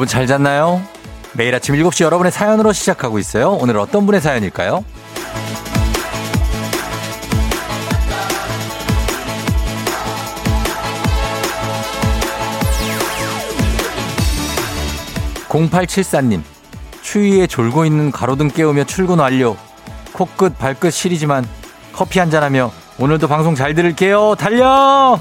여러분 잘 잤나요? 매일 아침 7시 여러분의 사연으로 시작하고 있어요. 오늘 어떤 분의 사연일까요? 0874님, 추위에 졸고 있는 가로등 깨우며 출근 완료. 코끝, 발끝 시리지만 커피 한잔하며 오늘도 방송 잘 들을게요. 달려!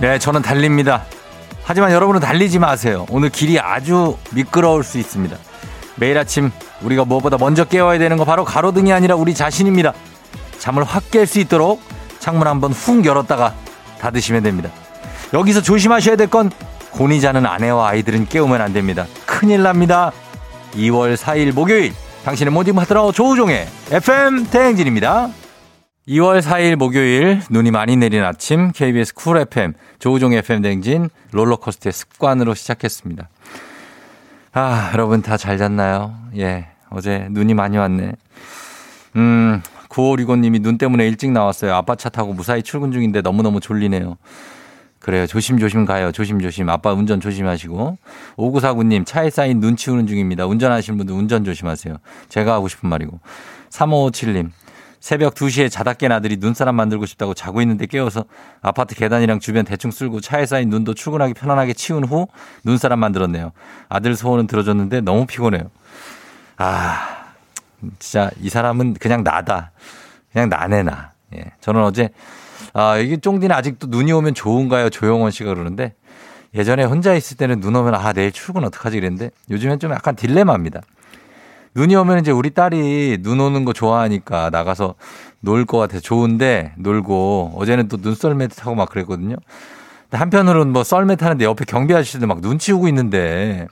네, 저는 달립니다. 하지만 여러분은 달리지 마세요. 오늘 길이 아주 미끄러울 수 있습니다. 매일 아침 우리가 무엇보다 먼저 깨워야 되는 거 바로 가로등이 아니라 우리 자신입니다. 잠을 확 깰 수 있도록 창문 한번 훅 열었다가 닫으시면 됩니다. 여기서 조심하셔야 될 건 곤히 자는 아내와 아이들은 깨우면 안 됩니다. 큰일 납니다. 2월 4일 목요일 당신의 morning 파트너 조우종의 FM 대행진입니다. 2월 4일 목요일 눈이 많이 내린 아침 KBS 쿨 FM 조우종 FM 대행진 롤러코스터의 습관으로 시작했습니다. 아 여러분 다 잘 잤나요? 예 어제 눈이 많이 왔네. 음 9565님이 눈 때문에 일찍 나왔어요. 아빠 차 타고 무사히 출근 중인데 너무너무 졸리네요. 그래요. 조심조심 가요. 조심조심. 아빠 운전 조심하시고. 5949님, 차에 쌓인 눈 치우는 중입니다. 운전하시는 분들 운전 조심하세요. 제가 하고 싶은 말이고. 3557님, 새벽 2시에 자다 깬 아들이 눈사람 만들고 싶다고 자고 있는데 깨워서 아파트 계단이랑 주변 대충 쓸고 차에 쌓인 눈도 출근하기 편안하게 치운 후 눈사람 만들었네요. 아들 소원은 들어줬는데 너무 피곤해요. 아, 진짜 이 사람은 그냥 나다. 그냥 나네 나. 예. 저는 어제 아, 이게 쫑디는 아직도 눈이 오면 좋은가요? 조영원 씨가 그러는데 예전에 혼자 있을 때는 눈 오면 아, 내일 출근 어떡하지 그랬는데 요즘엔 좀 약간 딜레마입니다. 눈이 오면 이제 우리 딸이 눈 오는 거 좋아하니까 나가서 놀 것 같아서 좋은데 놀고 어제는 또 눈썰매 타고 막 그랬거든요. 한편으로는 뭐 썰매 타는데 옆에 경비 아저씨들 막 눈 치우고 있는데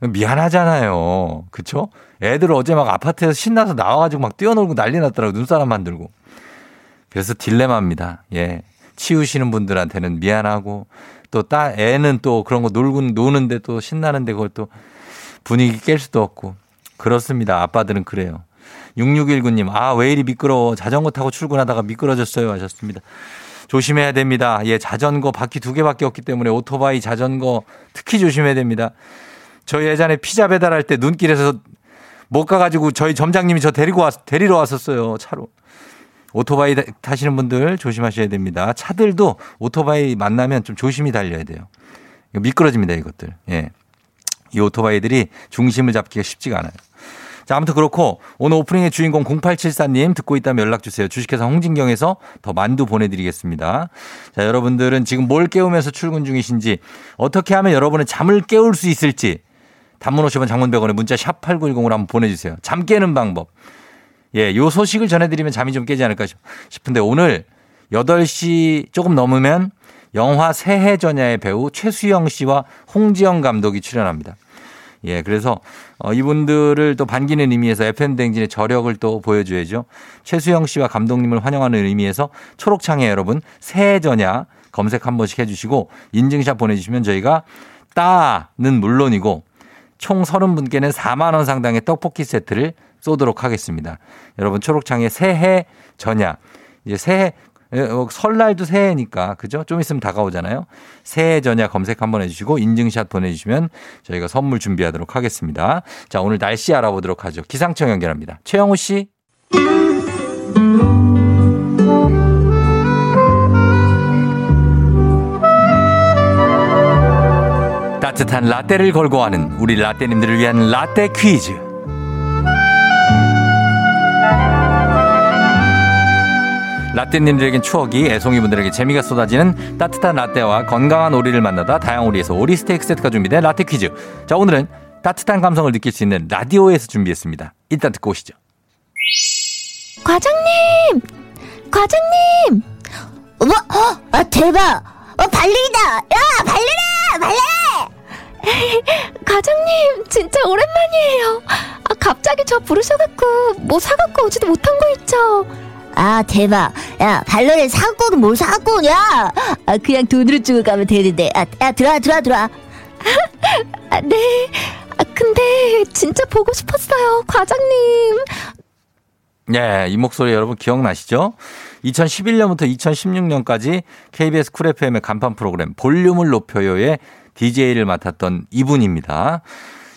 미안하잖아요. 그쵸? 애들 어제 막 아파트에서 신나서 나와가지고 막 뛰어놀고 난리 났더라고. 눈사람 만들고. 그래서 딜레마입니다. 예. 치우시는 분들한테는 미안하고 또 딸, 애는 또 그런 거 놀고 노는데 또 신나는데 그걸 또 분위기 깰 수도 없고. 그렇습니다. 아빠들은 그래요. 6619님, 아, 왜 이리 미끄러워. 자전거 타고 출근하다가 미끄러졌어요. 하셨습니다. 조심해야 됩니다. 예, 자전거 바퀴 두 개밖에 없기 때문에 오토바이, 자전거 특히 조심해야 됩니다. 저희 예전에 피자 배달할 때 눈길에서 못 가가지고 저희 점장님이 저 데리고 왔, 데리러 왔었어요. 차로. 오토바이 타시는 분들 조심하셔야 됩니다. 차들도 오토바이 만나면 좀 조심히 달려야 돼요. 미끄러집니다, 이것들. 예. 이 오토바이들이 중심을 잡기가 쉽지가 않아요. 자, 아무튼 그렇고 오늘 오프닝의 주인공 0874님 듣고 있다면 연락 주세요. 주식회사 홍진경에서 더 만두 보내드리겠습니다. 자, 여러분들은 지금 뭘 깨우면서 출근 중이신지 어떻게 하면 여러분의 잠을 깨울 수 있을지 단문 50원 장문 100원에 문자 샵 8910으로 한번 보내주세요. 잠 깨는 방법. 예, 요 소식을 전해드리면 잠이 좀 깨지 않을까 싶은데 오늘 8시 조금 넘으면 영화 새해 전야의 배우 최수영 씨와 홍지영 감독이 출연합니다. 예, 그래서 어, 이분들을 또 반기는 의미에서 FM댕진의 저력을 또 보여줘야죠. 최수영 씨와 감독님을 환영하는 의미에서 초록창에 여러분 새해 전야 검색 한 번씩 해주시고 인증샷 보내주시면 저희가 따는 물론이고 총 30분께는 4만 원 상당의 떡볶이 세트를 쏘도록 하겠습니다. 여러분 초록창에 새해 전야 이제 새해 어, 설날도 새해니까 그죠? 좀 있으면 다가오잖아요. 새해 전야 검색 한번 해주시고 인증샷 보내주시면 저희가 선물 준비하도록 하겠습니다. 자 오늘 날씨 알아보도록 하죠. 기상청 연결합니다. 최영우 씨. 따뜻한 라떼를 걸고 하는 우리 라떼님들을 위한 라떼 퀴즈. 라떼님들에겐 추억이, 애송이분들에게 재미가 쏟아지는 따뜻한 라떼와 건강한 오리를 만나다 다양오리에서 오리 스테이크 세트가 준비된 라떼 퀴즈. 자, 오늘은 따뜻한 감성을 느낄 수 있는 라디오에서 준비했습니다. 일단 듣고 오시죠. 과장님! 과장님! 어머, 어, 아, 대박! 어, 발레리다! 야, 발레라! 발레! 과장님, 진짜 오랜만이에요. 아, 갑자기 저 부르셔갖고, 뭐 사갖고 오지도 못한 거 있죠? 아, 대박. 야, 사갖고 오긴 뭘 사갖고 오냐? 아, 그냥 돈으로 주고 가면 되는데. 아, 야, 들어와, 들어와, 들어와. 아, 네. 아, 근데 진짜 보고 싶었어요, 과장님. 예, 이 목소리 여러분 기억나시죠? 2011년부터 2016년까지 KBS 쿨 FM의 간판 프로그램 볼륨을 높여요의 DJ를 맡았던 이분입니다.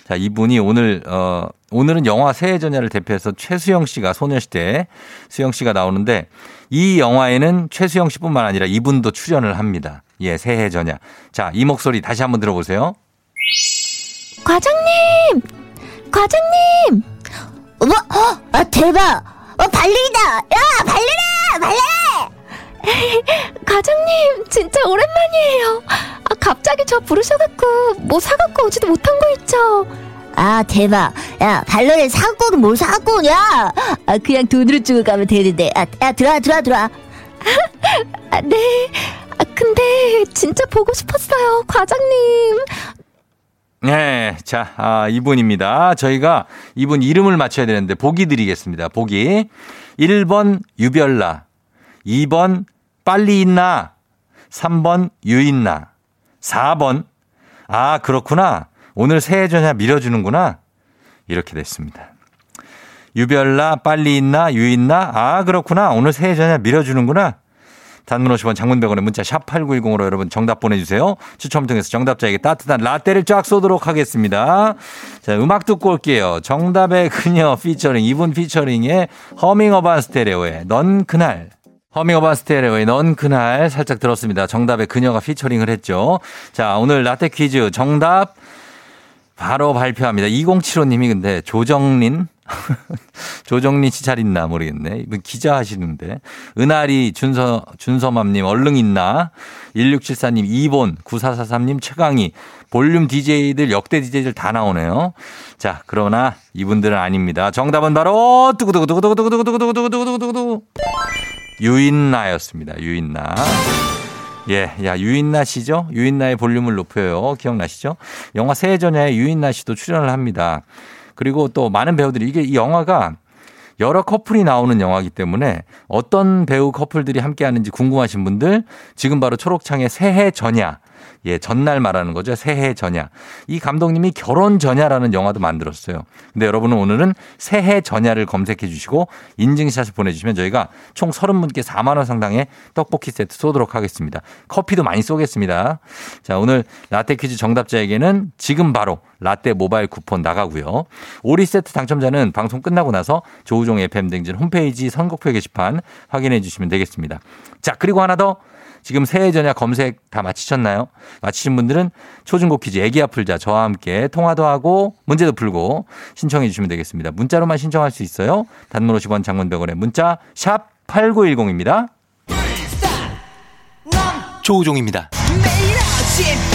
자, 이분이 오늘, 어, 오늘은 영화 새해 전야를 대표해서 최수영 씨가 소녀시대 수영 씨가 나오는데 이 영화에는 최수영 씨뿐만 아니라 이분도 출연을 합니다. 예, 새해 전야. 자, 이 목소리 다시 한번 들어보세요. 과장님! 과장님! 어머, 어, 아, 대박! 어, 발레리다! 야, 발레라! 발레! 과장님, 진짜 오랜만이에요. 아, 갑자기 저 부르셔갖고, 뭐 사갖고 오지도 못한 거 있죠? 아, 대박. 야, 발레를 사갖고 오긴 뭘 사갖고 오냐? 아, 그냥 돈으로 주고 가면 되는데. 아, 야, 들어와, 들어와, 들어와. 아, 네. 아, 근데 진짜 보고 싶었어요, 과장님. 네, 자, 아, 이분입니다. 저희가 이분 이름을 맞춰야 되는데 보기 드리겠습니다. 보기. 1번 유별나, 2번 빨리 있나, 3번 유있나, 4번 아, 그렇구나. 오늘 새해 전야 밀어주는구나. 이렇게 됐습니다. 유별나, 빨리 있나, 유있나, 아, 그렇구나. 오늘 새해 전야 밀어주는구나. 단문 50원 장문 100원의 문자 샵 8910으로 여러분 정답 보내주세요. 추첨 통해서 정답자에게 따뜻한 라떼를 쫙 쏘도록 하겠습니다. 자, 음악 듣고 올게요. 정답의 그녀 피처링, 이분 피처링의 허밍 어반 스테레오의 넌 그날. 허밍 어반 스테레오의 넌 그날 살짝 들었습니다. 정답의 그녀가 피처링을 했죠. 자, 오늘 라떼 퀴즈 정답 바로 발표합니다. 2075님이 근데 조정린 조정린 씨 잘 있나 모르겠네. 이분 기자 하시는데. 은하리 준서, 준서맘님 얼른 있나. 1674님 이본, 9443님 최강희, 볼륨 DJ들, 역대 DJ들 다 나오네요. 자, 그러나 이분들은 아닙니다. 정답은 바로 두구두구두구두구두구두구두구두구두구두구두구 유인나였습니다. 유인나. 예, 야, 유인나 씨죠? 유인나의 볼륨을 높여요. 기억나시죠? 영화 새해 전야에 유인나 씨도 출연을 합니다. 그리고 또 많은 배우들이 이게 이 영화가 여러 커플이 나오는 영화이기 때문에 어떤 배우 커플들이 함께 하는지 궁금하신 분들 지금 바로 초록창의 새해 전야 예, 전날 말하는 거죠. 새해 전야. 이 감독님이 결혼 전야라는 영화도 만들었어요. 근데 여러분은 오늘은 새해 전야를 검색해 주시고 인증샷을 보내주시면 저희가 총 30분께 4만원 상당의 떡볶이 세트 쏘도록 하겠습니다. 커피도 많이 쏘겠습니다. 자, 오늘 라떼 퀴즈 정답자에게는 지금 바로 라떼 모바일 쿠폰 나가고요. 오리 세트 당첨자는 방송 끝나고 나서 조우종 FM 댕진 홈페이지 선곡표 게시판 확인해 주시면 되겠습니다. 자, 그리고 하나 더 지금 새해 전야 검색 다 마치셨나요? 마치신 분들은 초중고 퀴즈 애기야 풀자 저와 함께 통화도 하고 문제도 풀고 신청해 주시면 되겠습니다. 문자로만 신청할 수 있어요. 단문 50원 장문 100원에 문자 샵 8910입니다. 조우종입니다. 매일 아침 7시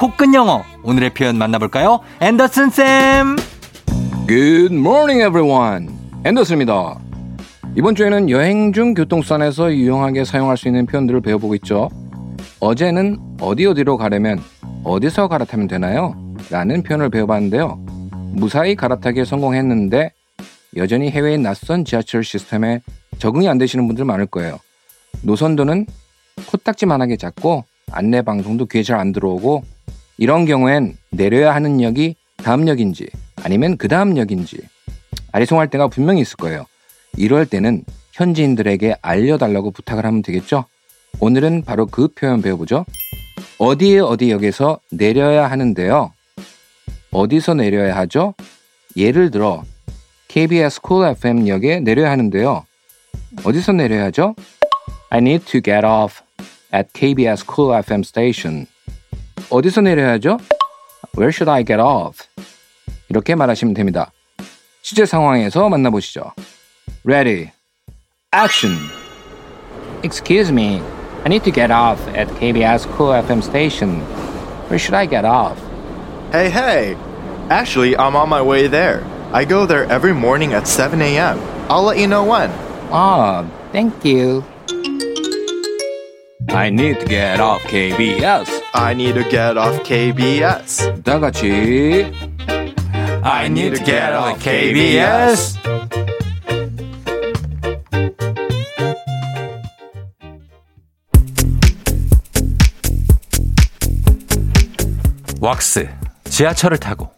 코끝 영어 오늘의 표현 만나볼까요 앤더슨 쌤 Good morning, everyone. 앤더슨입니다. 이번 주에는 여행 중 교통수단에서 유용하게 사용할 수 있는 표현들을 배워보고 있죠. 어제는 어디 어디로 가려면 어디서 갈아타면 되나요? 라는 표현을 배워봤는데요. 무사히 갈아타기에 성공했는데 여전히 해외의 낯선 지하철 시스템에 적응이 안 되시는 분들 많을 거예요. 노선도는 코딱지만하게 작고 안내 방송도 귀에 잘 안 들어오고 이런 경우엔 내려야 하는 역이 다음 역인지 아니면 그 다음 역인지 아리송할 때가 분명히 있을 거예요. 이럴 때는 현지인들에게 알려달라고 부탁을 하면 되겠죠? 오늘은 바로 그 표현 배워보죠. 어디에 어디 역에서 내려야 하는데요. 어디서 내려야 하죠? 예를 들어 KBS 쿨 FM 역에 내려야 하는데요. 어디서 내려야죠? I need to get off at KBS Cool FM station. 어디서 내려야죠? Where should I get off? 이렇게 말하시면 됩니다. 실제 상황에서 만나보시죠. Ready. Action. Excuse me. I need to get off at KBS Cool FM station. Where should I get off? Hey, hey! Actually, I'm on my way there. I go there every morning at 7 a.m. I'll let you know when. Ah, thank you. I need to get off KBS. I need to get off KBS. 다 같이 I need to get off KBS. 왁스 지하철을 타고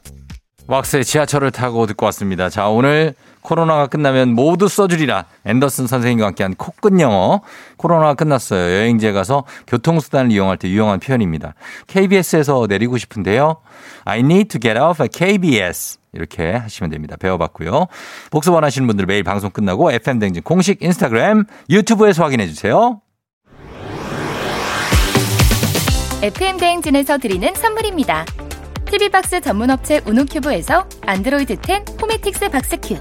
왁스의 지하철을 타고 듣고 왔습니다. 자 오늘 코로나가 끝나면 모두 써주리라 앤더슨 선생님과 함께한 코끝 영어 코로나가 끝났어요. 여행지에 가서 교통수단을 이용할 때 유용한 표현입니다. KBS에서 내리고 싶은데요. I need to get off at KBS 이렇게 하시면 됩니다. 배워봤고요. 복습 원하시는 분들 매일 방송 끝나고 FM 댕진 공식 인스타그램 유튜브에서 확인해 주세요. FM 대행진에서 드리는 선물입니다. TV박스 전문업체 우노큐브에서 안드로이드 10 포메틱스 박스큐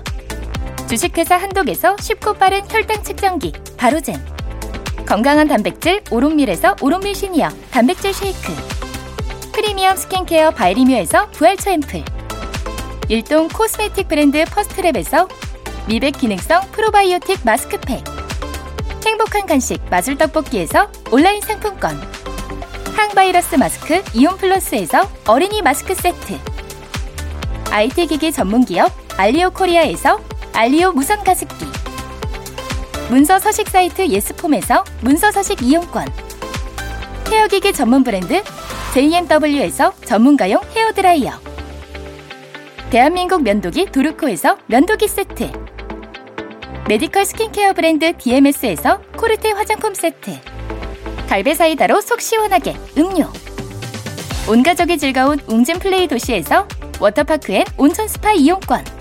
주식회사 한독에서 쉽고 빠른 혈당 측정기 바로젠. 건강한 단백질 오롯밀에서 오롯밀 시니어 단백질 쉐이크. 프리미엄 스킨케어 바이리뮤에서 부활초 앰플. 일동 코스메틱 브랜드 퍼스트랩에서 미백 기능성 프로바이오틱 마스크팩. 행복한 간식 마술 떡볶이에서 온라인 상품권. 항바이러스 마스크 이온 플러스에서 어린이 마스크 세트. IT 기기 전문 기업 알리오 코리아에서 알리오 무선 가습기. 문서 서식 사이트 예스폼에서 문서 서식 이용권. 헤어기기 전문 브랜드 JMW에서 전문가용 헤어드라이어. 대한민국 면도기 도르코에서 면도기 세트. 메디컬 스킨케어 브랜드 DMS에서 코르테 화장품 세트. 갈베 사이다로 속 시원하게 음료. 온 가족이 즐거운 웅진 플레이 도시에서 워터파크 and 온천 스파 이용권.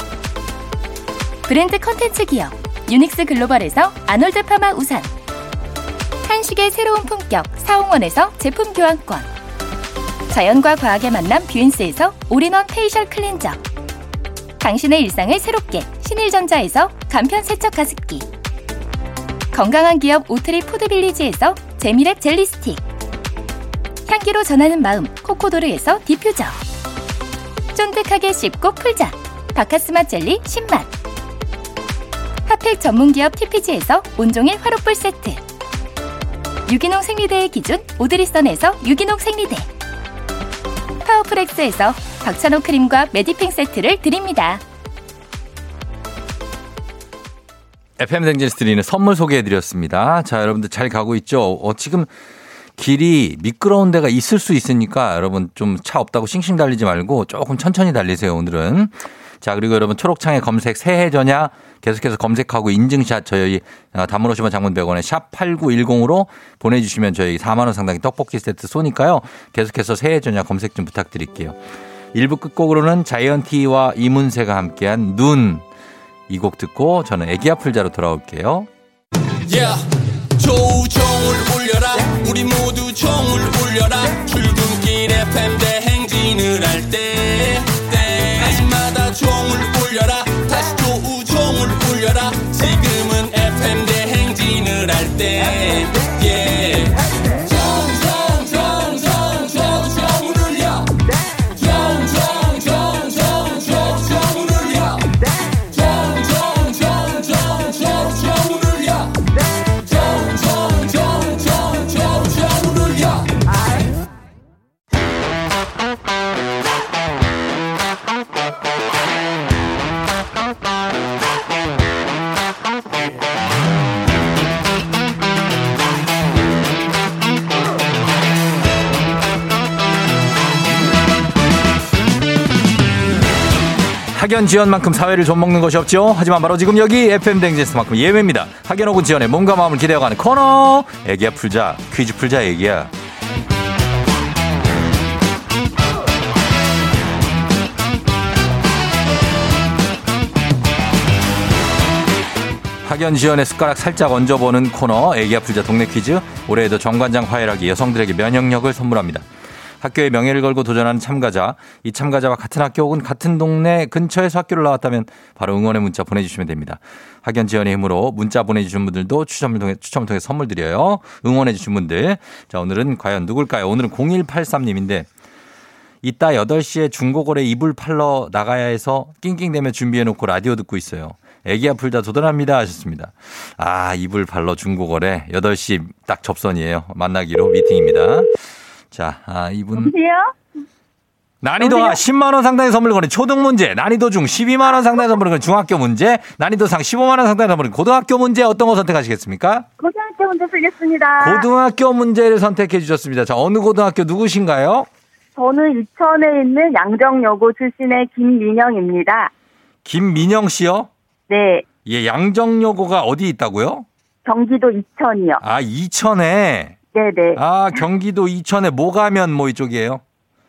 브랜드 컨텐츠 기업 유닉스 글로벌에서 아놀드 파마 우산 한식의 새로운 품격 사홍원에서 제품 교환권 자연과 과학의 만남 뷰인스에서 올인원 페이셜 클렌저 당신의 일상을 새롭게 신일전자에서 간편 세척 가습기 건강한 기업 오트리 푸드빌리지에서 재미랩 젤리 스틱 향기로 전하는 마음 코코도르에서 디퓨저 쫀득하게 씹고 풀자 바카스마 젤리 10만 핫팩 전문기업 TPG에서 온종일 화롯불 세트 유기농 생리대의 기준 오드리선에서 유기농 생리대 파워풀엑스에서 박찬호 크림과 메디핑 세트를 드립니다. FM 대행진에서 드리는 선물 소개해 드렸습니다. 자, 여러분들 잘 가고 있죠? 어, 지금 길이 미끄러운 데가 있을 수 있으니까 여러분 좀 차 없다고 싱싱 달리지 말고 조금 천천히 달리세요, 오늘은. 자, 그리고 여러분 초록창에 검색 새해 전야 계속해서 검색하고 인증샷 저희 담으로 오시면 장문 100원에 샵 8910으로 보내주시면 저희 4만원 상당의 떡볶이 세트 쏘니까요. 계속해서 새해 전야 검색 좀 부탁드릴게요. 1부 끝곡으로는 자이언티와 이문세가 함께한 눈. 이 곡 듣고 저는 애기 아플자로 돌아올게요. Yeah. 조우종을 울려라 우리 모두 종을 울려라 출근길 FM 대행진을 할때 때마다 종을 울려라. 다시 조우종을 울려라. 지금 학연 지연만큼 사회를 좀 먹는 것이 없죠. 하지만 바로 지금 여기 FM 댕제스만큼 예외입니다. 학연 혹은 지연의 몸과 마음을 기대어가는 코너. 애기야 풀자 퀴즈 풀자 애기야. 학연 지연의 숟가락 살짝 얹어보는 코너 애기야 풀자 동네 퀴즈 올해에도 정관장 화해락이 여성들에게 면역력을 선물합니다. 학교의 명예를 걸고 도전하는 참가자 이 참가자와 같은 학교 혹은 같은 동네 근처에서 학교를 나왔다면 바로 응원의 문자 보내주시면 됩니다. 학연 지연의 힘으로 문자 보내주신 분들도 추첨을 통해 추첨을 통해 선물 드려요. 응원해주신 분들 자 오늘은 과연 누굴까요? 오늘은 0183님인데 이따 8시에 중고거래 이불 팔러 나가야 해서 낑낑대며 준비해놓고 라디오 듣고 있어요. 애기야 풀다 도전합니다 하셨습니다. 아, 이불 팔러 중고거래 8시 딱 접선이에요. 만나기로 미팅입니다. 자, 아, 이분. 여보세요? 난이도가 10만 원 상당의 선물 거는 초등 문제, 난이도 중 12만 원 상당의 선물 거는 중학교 문제, 난이도 상 15만 원 상당의 선물 거는 고등학교 문제 어떤 거 선택하시겠습니까? 고등학교 문제 풀겠습니다. 고등학교 문제를 선택해 주셨습니다. 자, 어느 고등학교 누구신가요? 저는 이천에 있는 양정여고 출신의 김민영입니다. 김민영 씨요? 네, 예, 양정여고가 어디 있다고요? 경기도 이천이요. 아, 이천에. 네네. 아, 경기도 이천에 뭐가면 뭐 이쪽이에요?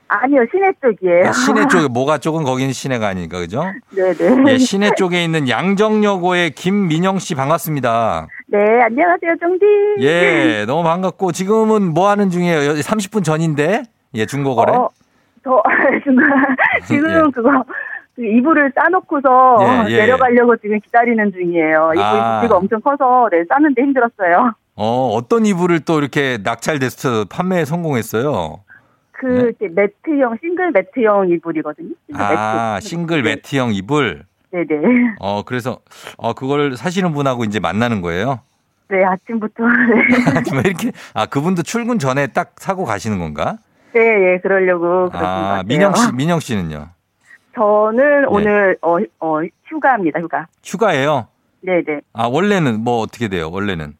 아니요, 시내 쪽이에요. 아, 시내 쪽에 뭐가 쪽은 거기는 시내가 아니니까 그죠? 네네. 예, 시내 쪽에 있는 양정여고의 김민영 씨 반갑습니다. 네, 안녕하세요, 정디. 예, 너무 반갑고 지금은 뭐 하는 중이에요? 30분 전인데. 예, 중고거래. 어, 저, 지금, 지금 예. 그거, 그 이불을 싸놓고서 예, 예. 내려가려고 지금 기다리는 중이에요. 이불 아. 부피가 엄청 커서, 네, 싸는데 힘들었어요. 어, 어떤 이불을 또 이렇게 낙찰돼서 판매에 성공했어요? 그, 이제 매트형, 싱글 매트형 이불이거든요. 싱글 네. 아, 매트. 싱글 네. 매트형 이불. 네네. 어, 그래서, 어, 그걸 사시는 분하고 이제 만나는 거예요? 네, 아침부터. 네, 왜 이렇게, 아, 그분도 출근 전에 딱 사고 가시는 건가? 네, 예, 그러려고 아. 민영 씨, 민영 씨는요? 저는 오늘, 어, 어, 휴가입니다, 휴가. 휴가예요? 네 네. 아, 원래는 뭐 어떻게 돼요? 원래는?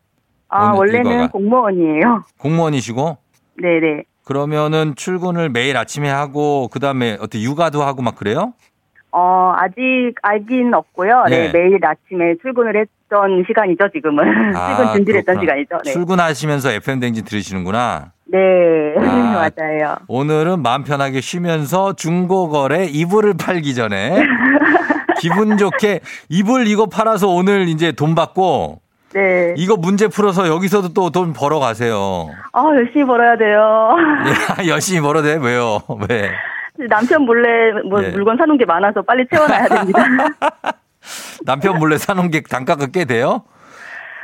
아, 원래는 일과가. 공무원이에요. 공무원이시고? 네네. 그러면은 출근을 매일 아침에 하고, 그 다음에 어떻게 육아도 하고 막 그래요? 어, 아직 알긴 없고요. 네, 예. 매일 아침에 출근을 했던 시간이죠, 지금은. 아, 출근 준비를 했던. 시간이죠. 네. 출근하시면서 FM댕진 들으시는구나. 네, 아. 맞아요. 오늘은 마음 편하게 쉬면서 중고거래 이불을 팔기 전에 기분 좋게 이불 이거 팔아서 오늘 이제 돈 받고 네. 이거 문제 풀어서 여기서도 또 돈 벌어 가세요. 아, 열심히 벌어야 돼요. 예, 열심히 벌어도 돼. 왜요? 왜? 남편 몰래 뭐 예. 물건 사놓은 게 많아서 빨리 채워놔야 됩니다. 남편 몰래 사놓은 게 단가가 꽤 돼요?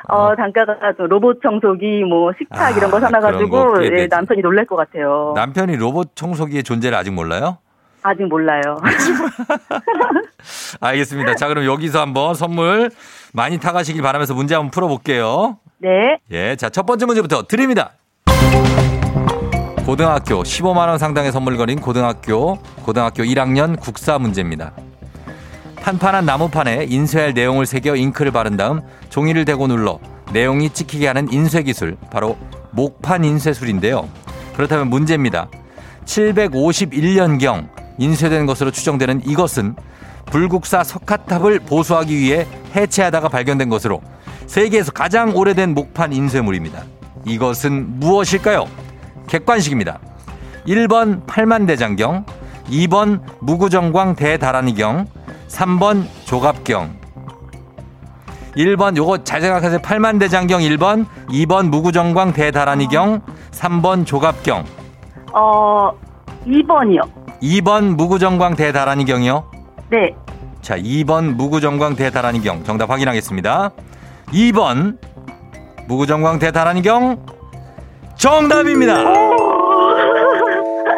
어, 단가가 또 로봇 청소기, 뭐 식탁 아, 이런 거거 사놔가지고 꽤 예. 남편이 놀랄 것 같아요. 남편이 로봇 청소기의 존재를 아직 몰라요? 아직 몰라요. 알겠습니다. 자, 그럼 여기서 한번 선물 많이 타가시길 바라면서 문제 한번 풀어볼게요. 네. 예, 자, 첫 번째 문제부터 드립니다. 고등학교 15만원 상당의 선물 거린 고등학교, 고등학교 1학년 국사 문제입니다. 판판한 나무판에 인쇄할 내용을 새겨 잉크를 바른 다음 종이를 대고 눌러 내용이 찍히게 하는 인쇄 기술, 바로 목판 인쇄술인데요. 그렇다면 문제입니다. 751년경 인쇄된 것으로 추정되는 이것은 불국사 석가탑을 보수하기 위해 해체하다가 발견된 것으로 세계에서 가장 오래된 목판 인쇄물입니다. 이것은 무엇일까요? 객관식입니다. 1번 팔만대장경, 2번 무구정광 대다란이경, 3번 조갑경. 1번 요거 잘 생각하세요. 팔만대장경 1번, 2번 무구정광 대다란이경, 3번 조갑경. 어, 2번이요. 2번 무구정광 대다란이 경이요. 네. 자, 2번 무구정광 대다란이 경 정답 확인하겠습니다. 2번 무구정광 대다란이 경 정답입니다.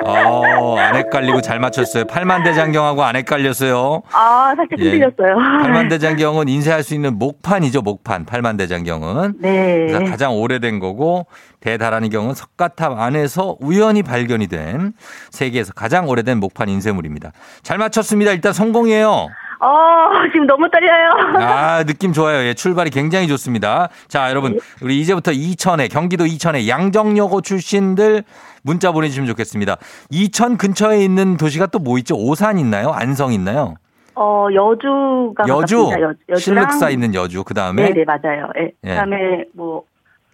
어, 안 헷갈리고 잘 맞췄어요. 팔만대장경하고 안 헷갈렸어요. 아, 살짝 예. 흔들렸어요. 팔만대장경은 인쇄할 수 있는 목판이죠, 목판. 팔만대장경은. 네. 가장 오래된 거고 대다란이경은 석가탑 안에서 우연히 발견이 된 세계에서 가장 오래된 목판 인쇄물입니다. 잘 맞췄습니다. 일단 성공이에요. 어, 지금 너무 떨려요. 아, 느낌 좋아요. 예, 출발이 굉장히 좋습니다. 자, 여러분, 우리 이제부터 이천에, 경기도 이천에 양정여고 출신들 문자 보내주시면 좋겠습니다. 이천 근처에 있는 도시가 또 뭐 있죠? 오산 있나요? 안성 있나요? 어, 여주가 여주, 가깝습니다. 여, 여주랑 실륵사 있는 여주. 그 다음에 네네 맞아요. 예. 예. 그다음에 뭐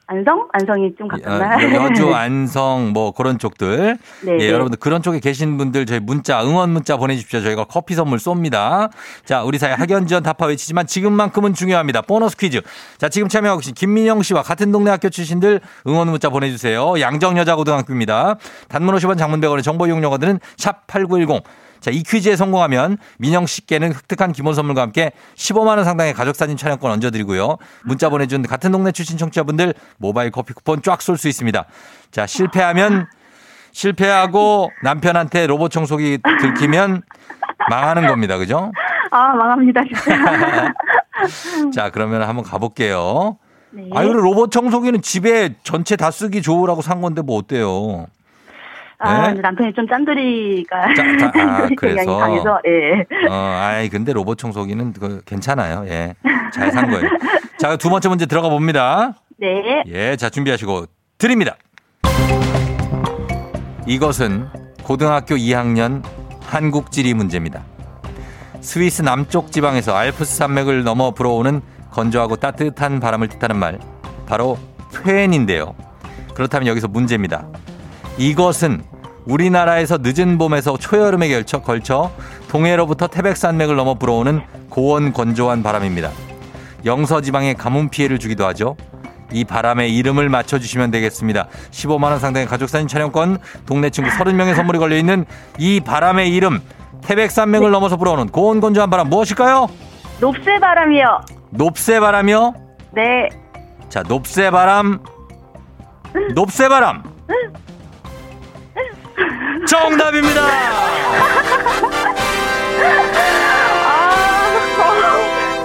안성 안성이 좀 어, 가깝나요? 여주, 안성, 뭐 그런 쪽들. 네, 예, 네. 여러분들 그런 쪽에 계신 분들 저희 문자, 응원 문자 보내주십시오. 저희가 커피 선물 쏩니다. 자, 우리 사회 학연 지원 타파 외치지만 지금만큼은 중요합니다. 보너스 퀴즈. 자, 지금 참여하고 계신 김민영 씨와 같은 동네 학교 출신들 응원 문자 보내주세요. 양정여자고등학교입니다. 단문 50원 장문 100원의 정보 이용료가들은 샵8910. 자, 이 퀴즈에 성공하면 민영 씨께는 획득한 기본 선물과 함께 15만 원 상당의 가족 사진 촬영권 얹어 드리고요. 문자 보내 준 같은 동네 출신 청취자분들 모바일 커피 쿠폰 쫙 쏠 수 있습니다. 자, 실패하면 실패하고 남편한테 로봇 청소기 들키면 망하는 겁니다. 그죠? 아 망합니다 진짜. 자, 그러면 한번 가볼게요. 네. 아유, 로봇 청소기는 집에 전체 다 쓰기 좋으라고 산 건데 뭐 어때요? 아 네? 남편이 좀 짠돌이가 짜- 짜- 아, 그래서? 강해서 예. 어, 아이, 근데 로봇 청소기는 그 괜찮아요. 예. 잘 산 거예요. 자, 두 번째 문제 들어가 봅니다. 네. 예, 자, 준비하시고 드립니다. 이것은 고등학교 2학년 한국 지리 문제입니다. 스위스 남쪽 지방에서 알프스 산맥을 넘어 불어오는 건조하고 따뜻한 바람을 뜻하는 말, 바로 푀엔인데요. 그렇다면 여기서 문제입니다. 이것은 우리나라에서 늦은 봄에서 초여름에 걸쳐, 걸쳐 동해로부터 태백산맥을 넘어 불어오는 고온 건조한 바람입니다. 영서 지방에 가뭄 피해를 주기도 하죠. 이 바람의 이름을 맞춰주시면 되겠습니다. 15만원 상당의 가족사진 촬영권, 동네 친구 30명의 선물이 걸려있는 이 바람의 이름, 태백산맥을 넘어서 불어오는 고온 건조한 바람 무엇일까요? 높새 바람이요. 높새바람이요? 네. 자, 높새바람, 높새바람. 정답입니다! 아,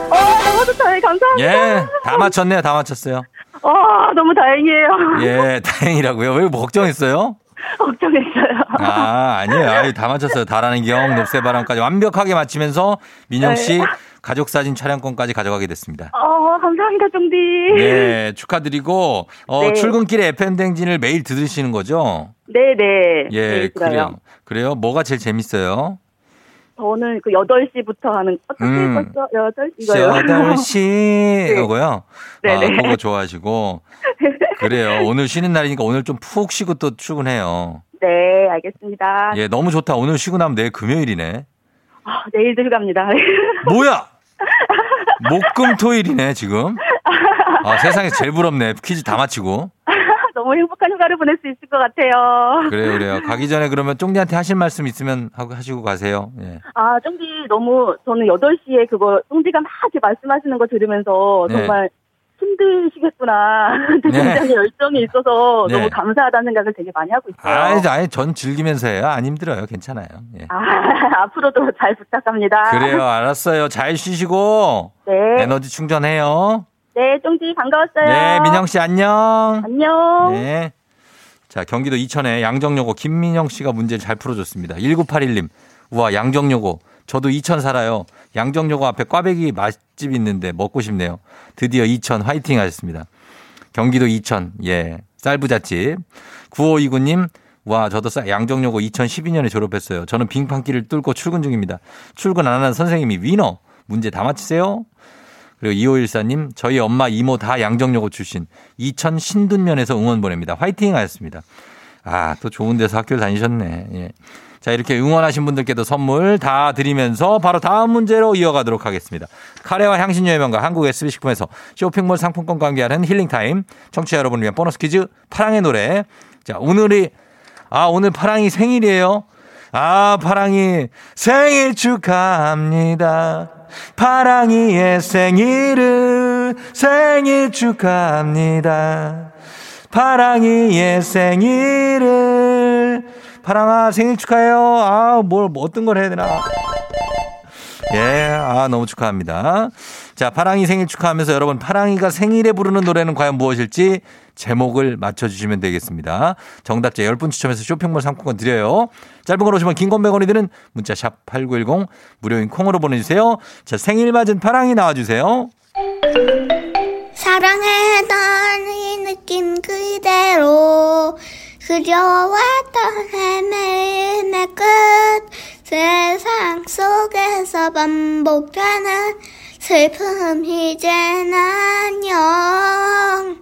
어, 어, 너무 좋다. 감사합니다. 예, 다 맞췄네요. 다 맞췄어요. 어, 너무 다행이에요. 예, 다행이라고요. 왜 걱정했어요? 걱정했어요. 아, 아니에요. 아유, 다 맞췄어요. 다라는 경, 높새바람까지 완벽하게 맞히면서 민영 씨 네. 가족 사진 촬영권까지 가져가게 됐습니다. 어, 감사합니다, 종디. 네, 축하드리고 어, 네. 출근길에 FM 댕진을 매일 들으시는 거죠? 네, 네. 예. 그래요. 그래요. 뭐가 제일 재밌어요? 저는 그 8시부터 하는, 어떻게 음. 벌써 8 이거요? 8시 이거고요. 네, 아, 네. 그거 좋아하시고. 그래요. 오늘 쉬는 날이니까 오늘 좀 푹 쉬고 또 출근해요. 네, 알겠습니다. 예, 너무 좋다. 오늘 쉬고 나면 내일 금요일이네. 아, 내일 들어갑니다. 뭐야? 목금토일이네, 지금. 아, 세상에서 제일 부럽네. 퀴즈 다 맞히고. 너무 행복한 휴가를 보낼 수 있을 것 같아요. 그래요, 그래요. 가기 전에 그러면 쫑디한테 하실 말씀 있으면 하고 하시고 가세요. 예. 아, 쫑디 너무 저는 8시에 그거 쫑디가 막 이렇게 말씀하시는 거 들으면서 네. 정말 힘드시겠구나. 굉장히 열정이 있어서 네. 너무 감사하다는 생각을 되게 많이 하고 있어요. 아니, 아니, 전 즐기면서 해요. 안 힘들어요. 괜찮아요. 예. 아, 앞으로도 잘 부탁합니다. 그래요, 알았어요. 잘 쉬시고 네. 에너지 충전해요. 네, 쫑디 반가웠어요. 네, 민영 씨 안녕. 안녕. 네. 자, 경기도 이천의 양정여고 김민영 씨가 문제를 잘 풀어줬습니다. 1981님. 우와, 양정여고. 저도 이천 살아요. 양정여고 앞에 꽈배기 맛집 있는데 먹고 싶네요. 드디어 이천 화이팅 하셨습니다. 경기도 이천, 예. 쌀부잣집. 9529님. 와, 저도 쌀- 양정여고 2012년에 졸업했어요. 저는 빙판길을 뚫고 출근 중입니다. 출근 안 하는 선생님이 위너. 문제 다 맞히세요? 그리고 2514님, 저희 엄마, 이모 다 양정여고 출신. 이천 신둔면에서 응원 보냅니다. 화이팅 하였습니다. 아, 또 좋은 데서 학교를 다니셨네. 예. 자, 이렇게 응원하신 분들께도 선물 다 드리면서 바로 다음 문제로 이어가도록 하겠습니다. 카레와 향신료의 명가 한국 SB식품에서 쇼핑몰 상품권과 함께하는 힐링타임. 청취자 여러분을 위한 보너스 퀴즈 파랑의 노래. 자, 오늘이, 아, 오늘 파랑이 생일이에요. 아, 파랑이 생일 축하합니다. 파랑이의 생일을 생일 축하합니다. 파랑이의 생일을 파랑아 생일 축하해요. 아, 뭘, 뭐 어떤 걸 해야 되나. 예, 아, 너무 축하합니다. 자, 파랑이 생일 축하하면서 여러분, 파랑이가 생일에 부르는 노래는 과연 무엇일지 제목을 맞춰주시면 되겠습니다. 정답자 10분 추첨해서 쇼핑몰 상품권 드려요. 짧은 걸 오시면 긴건 100원이 드는 문자 샵 8910 무료인 콩으로 보내주세요. 자, 생일 맞은 파랑이 나와주세요. 사랑했던 이 느낌 그대로 그려왔던 헤매임의 끝 세상 속에서 반복되는 슬픔 이젠 안녕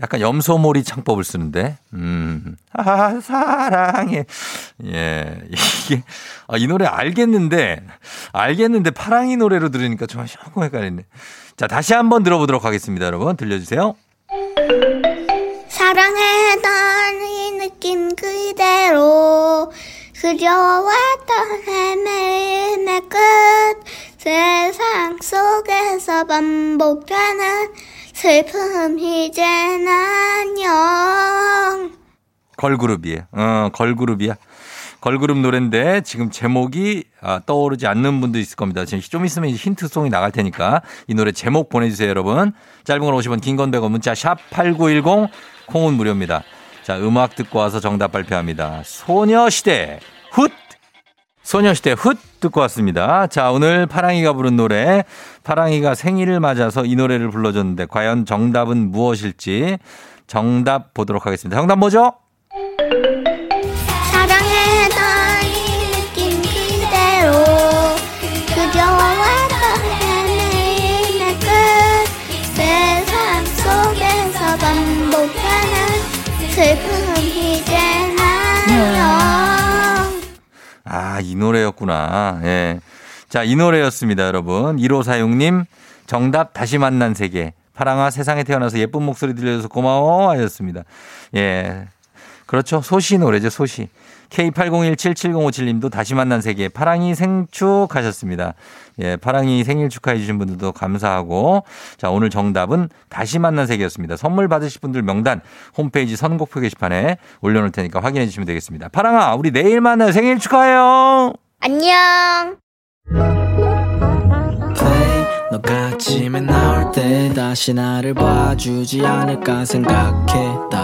약간 염소몰이 창법을 쓰는데, 음, 아, 사랑해. 예, 이게, 아, 이 노래 알겠는데, 알겠는데 파랑이 노래로 들으니까 좀 조금 헷갈리네. 자, 다시 한번 들어보도록 하겠습니다, 여러분. 들려주세요. 사랑했던 이 느낌 그대로 그려왔던 헤매임의 끝 세상 속에서 반복되는 슬픔 이젠 안녕 걸그룹이에요. 어, 걸그룹이야. 걸그룹 노래인데 지금 제목이 아, 떠오르지 않는 분도 있을 겁니다. 지금 좀 있으면 힌트송이 나갈 테니까 이 노래 제목 보내주세요, 여러분. 짧은 건 50원, 긴 건 100원, 문자 샵 8910, 콩은 무료입니다. 자, 음악 듣고 와서 정답 발표합니다. 소녀시대 훗! 소녀시대 훗! 듣고 왔습니다. 자, 오늘 파랑이가 부른 노래, 파랑이가 생일을 맞아서 이 노래를 불러줬는데 과연 정답은 무엇일지 정답 보도록 하겠습니다. 정답 뭐죠? 아, 이 노래였구나. 예. 자, 이 노래였습니다, 여러분. 1546님, 정답 다시 만난 세계. 파랑아 세상에 태어나서 예쁜 목소리 들려줘서 고마워 하셨습니다. 예. 그렇죠. 소시 노래죠, 소시. K80177057님도 다시 만난 세계 파랑이 생축 하셨습니다. 예, 파랑이 생일 축하해 주신 분들도 감사하고 자, 오늘 정답은 다시 만난 세계였습니다. 선물 받으실 분들 명단 홈페이지 선곡표 게시판에 올려 놓을 테니까 확인해 주시면 되겠습니다. 파랑아, 우리 내일 만나요. 생일 축하해요. 안녕 너가 아침에 나올 때 다시 나를 봐주지 않을까 생각해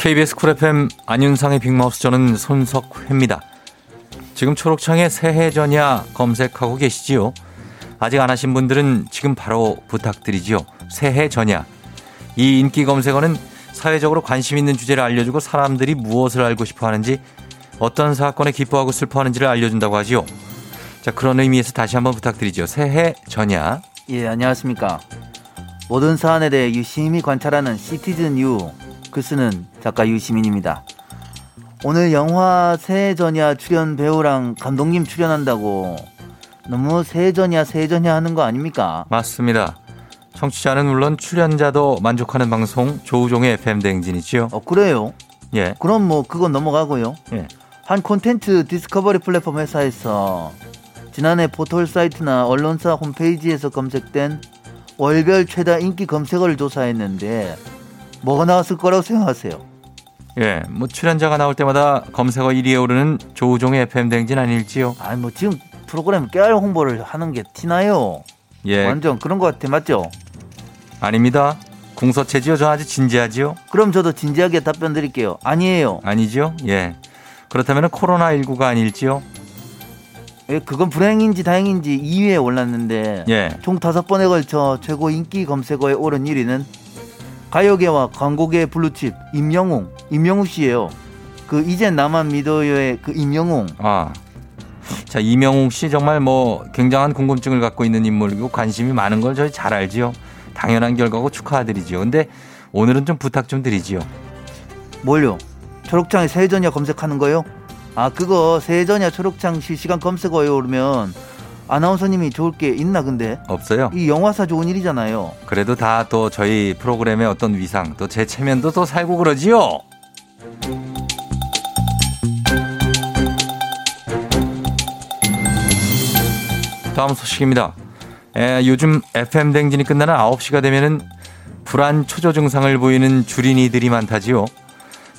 KBS 쿨 FM 안윤상의 빅마우스 저는 손석회입니다. 지금 초록창에 새해 전야 검색하고 계시지요? 아직 안 하신 분들은 지금 바로 부탁드리지요. 새해 전야. 이 인기 검색어는 사회적으로 관심 있는 주제를 알려주고 사람들이 무엇을 알고 싶어 하는지 어떤 사건에 기뻐하고 슬퍼하는지를 알려준다고 하지요. 자, 그런 의미에서 다시 한번 부탁드리죠. 새해 전야. 예, 안녕하십니까. 모든 사안에 대해 유심히 관찰하는 시티즌 유 글쓰는 작가 유시민입니다. 오늘 영화 새해전야 출연 배우랑 감독님 출연한다고 너무 새해전야 새해전야 하는 거 아닙니까? 맞습니다. 청취자는 물론 출연자도 만족하는 방송 조우종의 FM 대행진이지요. 어, 그래요? 예. 그럼 뭐 그건 넘어가고요. 예. 한 콘텐츠 디스커버리 플랫폼 회사에서 지난해 포털 사이트나 언론사 홈페이지에서 검색된 월별 최다 인기 검색어를 조사했는데 뭐가 나왔을 거라고 생각하세요? 예, 뭐 출연자가 나올 때마다 검색어 1위에 오르는 조우종의 FM 대행진 아닐지요? 아니 뭐 지금 프로그램 깨알 홍보를 하는 게 티나요. 예. 완전 그런 것 같아 맞죠? 아닙니다. 궁서체지요. 저 아주 진지하지요. 그럼 저도 진지하게 답변 드릴게요. 아니에요. 아니죠? 예. 그렇다면 코로나19가 아닐지요? 예, 그건 불행인지 다행인지 2위에 올랐는데 예. 총 다섯 번에 걸쳐 최고 인기 검색어에 오른 1위는 가요계와 광고계 블루칩 임영웅 임영웅 씨예요. 그 이젠 나만 믿어요의 그 임영웅. 아. 자, 이명웅 씨 정말 뭐 굉장한 궁금증을 갖고 있는 인물이고 관심이 많은 걸 저희 잘 알지요. 당연한 결과고 축하드리지요. 근데 오늘은 좀 부탁 좀 드리지요. 뭘요? 초록창에 세전야 검색하는 거요? 아 그거 세전야 초록창 실시간 검색어에 오르면 아나운서님이 좋을 게 있나 근데 없어요. 이 영화사 좋은 일이잖아요. 그래도 다 또 저희 프로그램의 어떤 위상 또 제 체면도 또 살고 그러지요. 다음 소식입니다. 에, 요즘 FM 댕진이 끝나는 9시가 되면은 불안 초조 증상을 보이는 주린이들이 많다지요.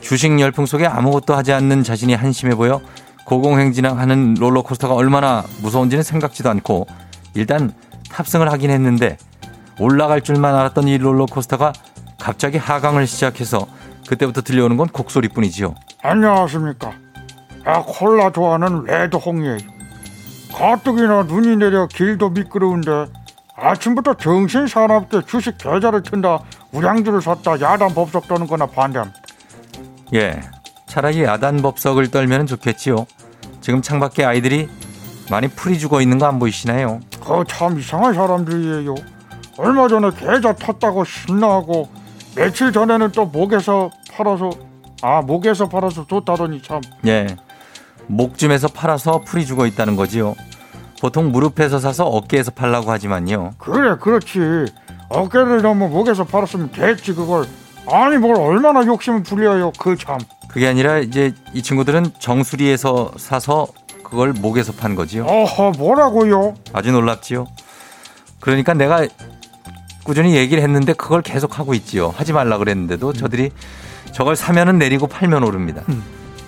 주식 열풍 속에 아무것도 하지 않는 자신이 한심해 보여 고공행진하는 롤러코스터가 얼마나 무서운지는 생각지도 않고 일단 탑승을 하긴 했는데 올라갈 줄만 알았던 이 롤러코스터가 갑자기 하강을 시작해서 그때부터 들려오는 건 곡소리뿐이지요. 안녕하십니까. 아 콜라 좋아하는 레드홍이에요. 가뜩이나 눈이 내려 길도 미끄러운데 아침부터 정신 사납게 주식 계좌를 튼다 우량주를 샀다 야단 법석 떠는 거나 반대합니다. 예. 차라리 야단 법석을 떨면 좋겠지요. 지금 창밖에 아이들이 많이 풀이 죽어 있는 거 안 보이시나요? 그참 이상한 사람들이에요. 얼마 전에 계좌 탔다고 신나하고 며칠 전에는 또 목에서 팔아서 아 목에서 팔아서 좋다더니 참 예. 목쯤에서 팔아서 풀이 죽어 있다는 거지요. 보통 무릎에서 사서 어깨에서 팔라고 하지만요. 그래 그렇지 어깨를 너무 목에서 팔았으면 됐지 그걸 아니 뭘 얼마나 욕심을 부려요 그 참 그게 아니라 이제 이 친구들은 정수리에서 사서 그걸 목에서 판 거지요. 어허 뭐라고요 아주 놀랍지요. 그러니까 내가 꾸준히 얘기를 했는데 그걸 계속 하고 있지요. 하지 말라 그랬는데도 저들이 저걸 사면은 내리고 팔면 오릅니다.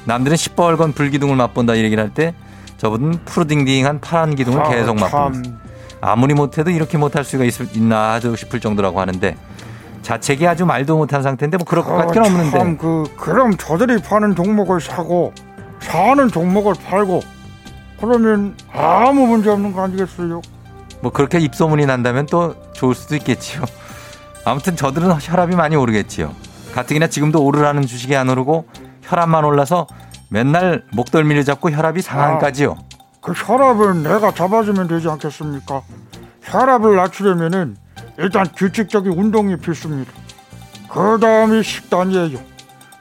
남들은 시뻘건 불기둥을 맛본다 이 얘기를 할 때 저분은 푸르딩딩한 파란 기둥을 아, 계속 맛봅니다. 참. 아무리 못해도 이렇게 못할 수가 있, 있나 싶을 정도라고 하는데 자책이 아주 말도 못한 상태인데 뭐 그럴 것 같긴 없는데 참, 그 그럼 저들이 파는 종목을 사고 사는 종목을 팔고 그러면 아무 문제 없는 거 아니겠어요? 뭐 그렇게 입소문이 난다면 또 좋을 수도 있겠지요. 아무튼 저들은 혈압이 많이 오르겠지요. 가뜩이나 지금도 오르라는 주식이 안 오르고 혈압만 올라서 맨날 목덜미를 잡고 혈압이 상한까지요. 그 혈압을 내가 잡아주면 되지 않겠습니까? 혈압을 낮추려면은 일단 규칙적인 운동이 필수입니다. 그 다음이 식단이에요.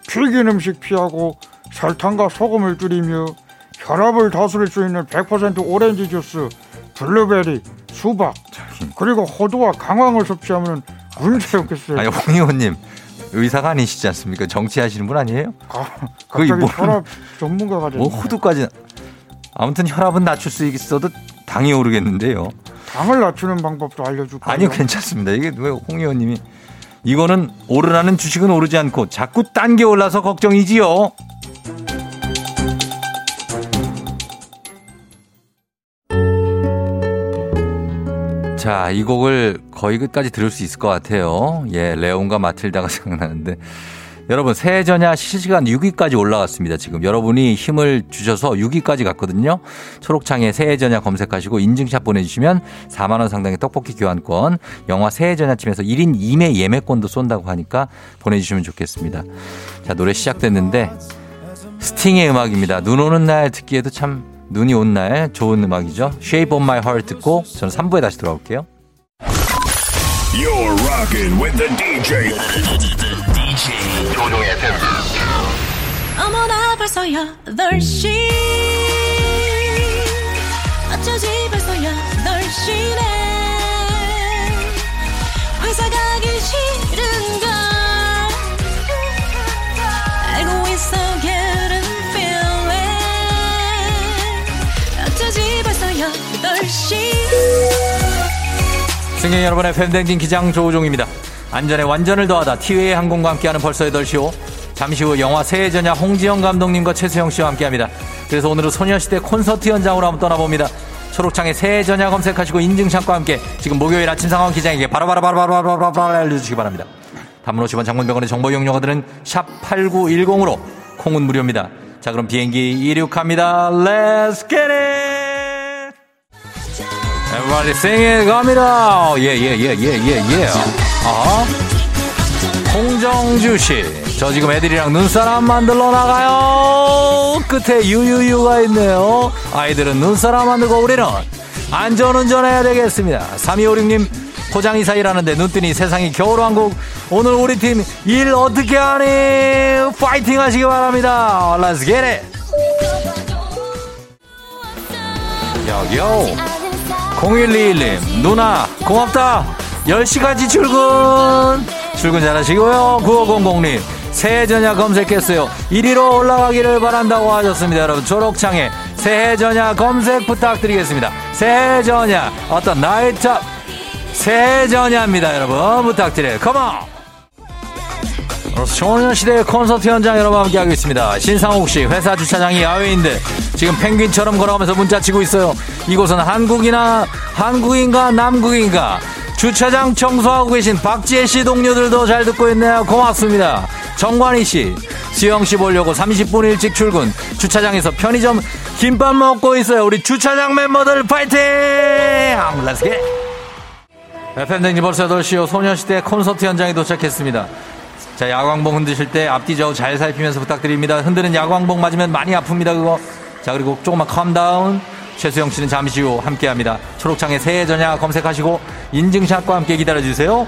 튀긴 음식 피하고 설탕과 소금을 줄이며 혈압을 다스릴 수 있는 100% 오렌지 주스, 블루베리, 수박, 그리고 호두와 강황을 섭취하면 문제 없겠어요. 아니 홍 의원님 의사가 아니시지 않습니까? 정치하시는 분 아니에요? 갑자기 뭐- 혈압 전문가가 됐네. 뭐 호두까지 아무튼 혈압은 낮출 수 있어도 당이 오르겠는데요. 당을 낮추는 방법도 알려줄까요? 아니요 괜찮습니다. 이게 왜홍 의원님이 이거는 오르라는 주식은 오르지 않고 자꾸 딴게 올라서 걱정이지요. 자, 이 곡을 거의 끝까지 들을 수 있을 것 같아요. 예, 레온과 마틸다가 생각나는데. 여러분, 새해 전야 실시간 6위까지 올라갔습니다. 지금 여러분이 힘을 주셔서 6위까지 갔거든요. 초록창에 새해 전야 검색하시고 인증샷 보내주시면 4만 원 상당의 떡볶이 교환권, 영화 새해 전야쯤에서 1인 2매 예매권도 쏜다고 하니까 보내주시면 좋겠습니다. 자, 노래 시작됐는데, 스팅의 음악입니다. 눈 오는 날 듣기에도 참 눈이 온 날 좋은 음악이죠. Shape of My Heart 듣고 저는 3부에 다시 돌아올게요. You're rocking with the DJ. 조종의. 어머나 벌써 8시 어쩌지 벌써 8시네. 회사 가기 싫은걸. 알고 있어 getting feeling 어쩌지 벌써 8시 승객 여러분의 팬댕진 기장 조우종입니다. 안전에 완전을 더하다 티웨이 항공과 함께하는 벌써 8시오. 잠시 후 영화 새해 전야 홍지영 감독님과 최수영 씨와 함께합니다. 그래서 오늘은 소녀시대 콘서트 현장으로 한번 떠나봅니다. 초록창에 새해 전야 검색하시고 인증샷과 함께 지금 목요일 아침 상황 기장에게 바로바로바로바로바로바로 알려주시기 바랍니다. 단문 50원 장문병원의 정보 이용료가들은 샵 8910으로 콩은 무료입니다. 자 그럼 비행기 이륙합니다. Let's get it! Everybody sing it 갑니다. 예, 예, 예, 예, 예, 예. 아. 홍정주 씨. 저 지금 애들이랑 눈사람 만들러 나가요. 끝에 유유유가 있네요. 아이들은 눈사람 만들고 우리는 안전운전 해야 되겠습니다. 3256님 포장이사 일하는데 눈 뜨니 세상이 겨울왕국. 오늘 우리 팀 일 어떻게 하니? 파이팅 하시기 바랍니다. Let's get it. 여기요. 0121님, 누나, 고맙다. 10시까지 출근. 출근 잘하시고요. 9500님, 새해 전야 검색했어요. 1위로 올라가기를 바란다고 하셨습니다. 여러분, 초록창에 새해 전야 검색 부탁드리겠습니다. 새해 전야, 어떤 나이트, 새해 전야입니다. 여러분, 부탁드려요. 컴온! 소녀시대 콘서트 현장 여러분 함께하고 있습니다. 신상욱 씨 회사 주차장이 야외인데 지금 펭귄처럼 걸어가면서 문자 치고 있어요. 이곳은 한국이나 한국인가 남국인가 주차장 청소하고 계신 박지혜 씨 동료들도 잘 듣고 있네요. 고맙습니다. 정관희 씨 수영 씨 보려고 30분 일찍 출근 주차장에서 편의점 김밥 먹고 있어요. 우리 주차장 멤버들 파이팅! Let's get! FM대행진 벌써 8시요. 소녀시대 콘서트 현장에 도착했습니다. 자, 야광봉 흔드실 때 앞뒤 좌우 잘 살피면서 부탁드립니다. 흔드는 야광봉 맞으면 많이 아픕니다, 그거. 자, 그리고 조금만 calm down. 최수영 씨는 잠시 후 함께 합니다. 초록창에 새해 전야 검색하시고 인증샷과 함께 기다려주세요.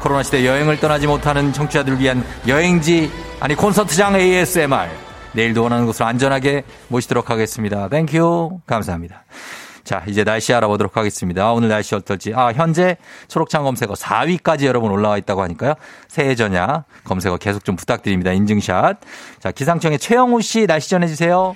코로나 시대 여행을 떠나지 못하는 청취자들을 위한 여행지, 아니 콘서트장 ASMR. 내일도 원하는 곳으로 안전하게 모시도록 하겠습니다. Thank you. 감사합니다. 자, 이제 날씨 알아보도록 하겠습니다. 오늘 날씨 어떨지. 아, 현재 초록창 검색어 4위까지 여러분 올라와 있다고 하니까요. 새해 전야 검색어 계속 좀 부탁드립니다. 인증샷. 자, 기상청의 최영우 씨 날씨 전해주세요.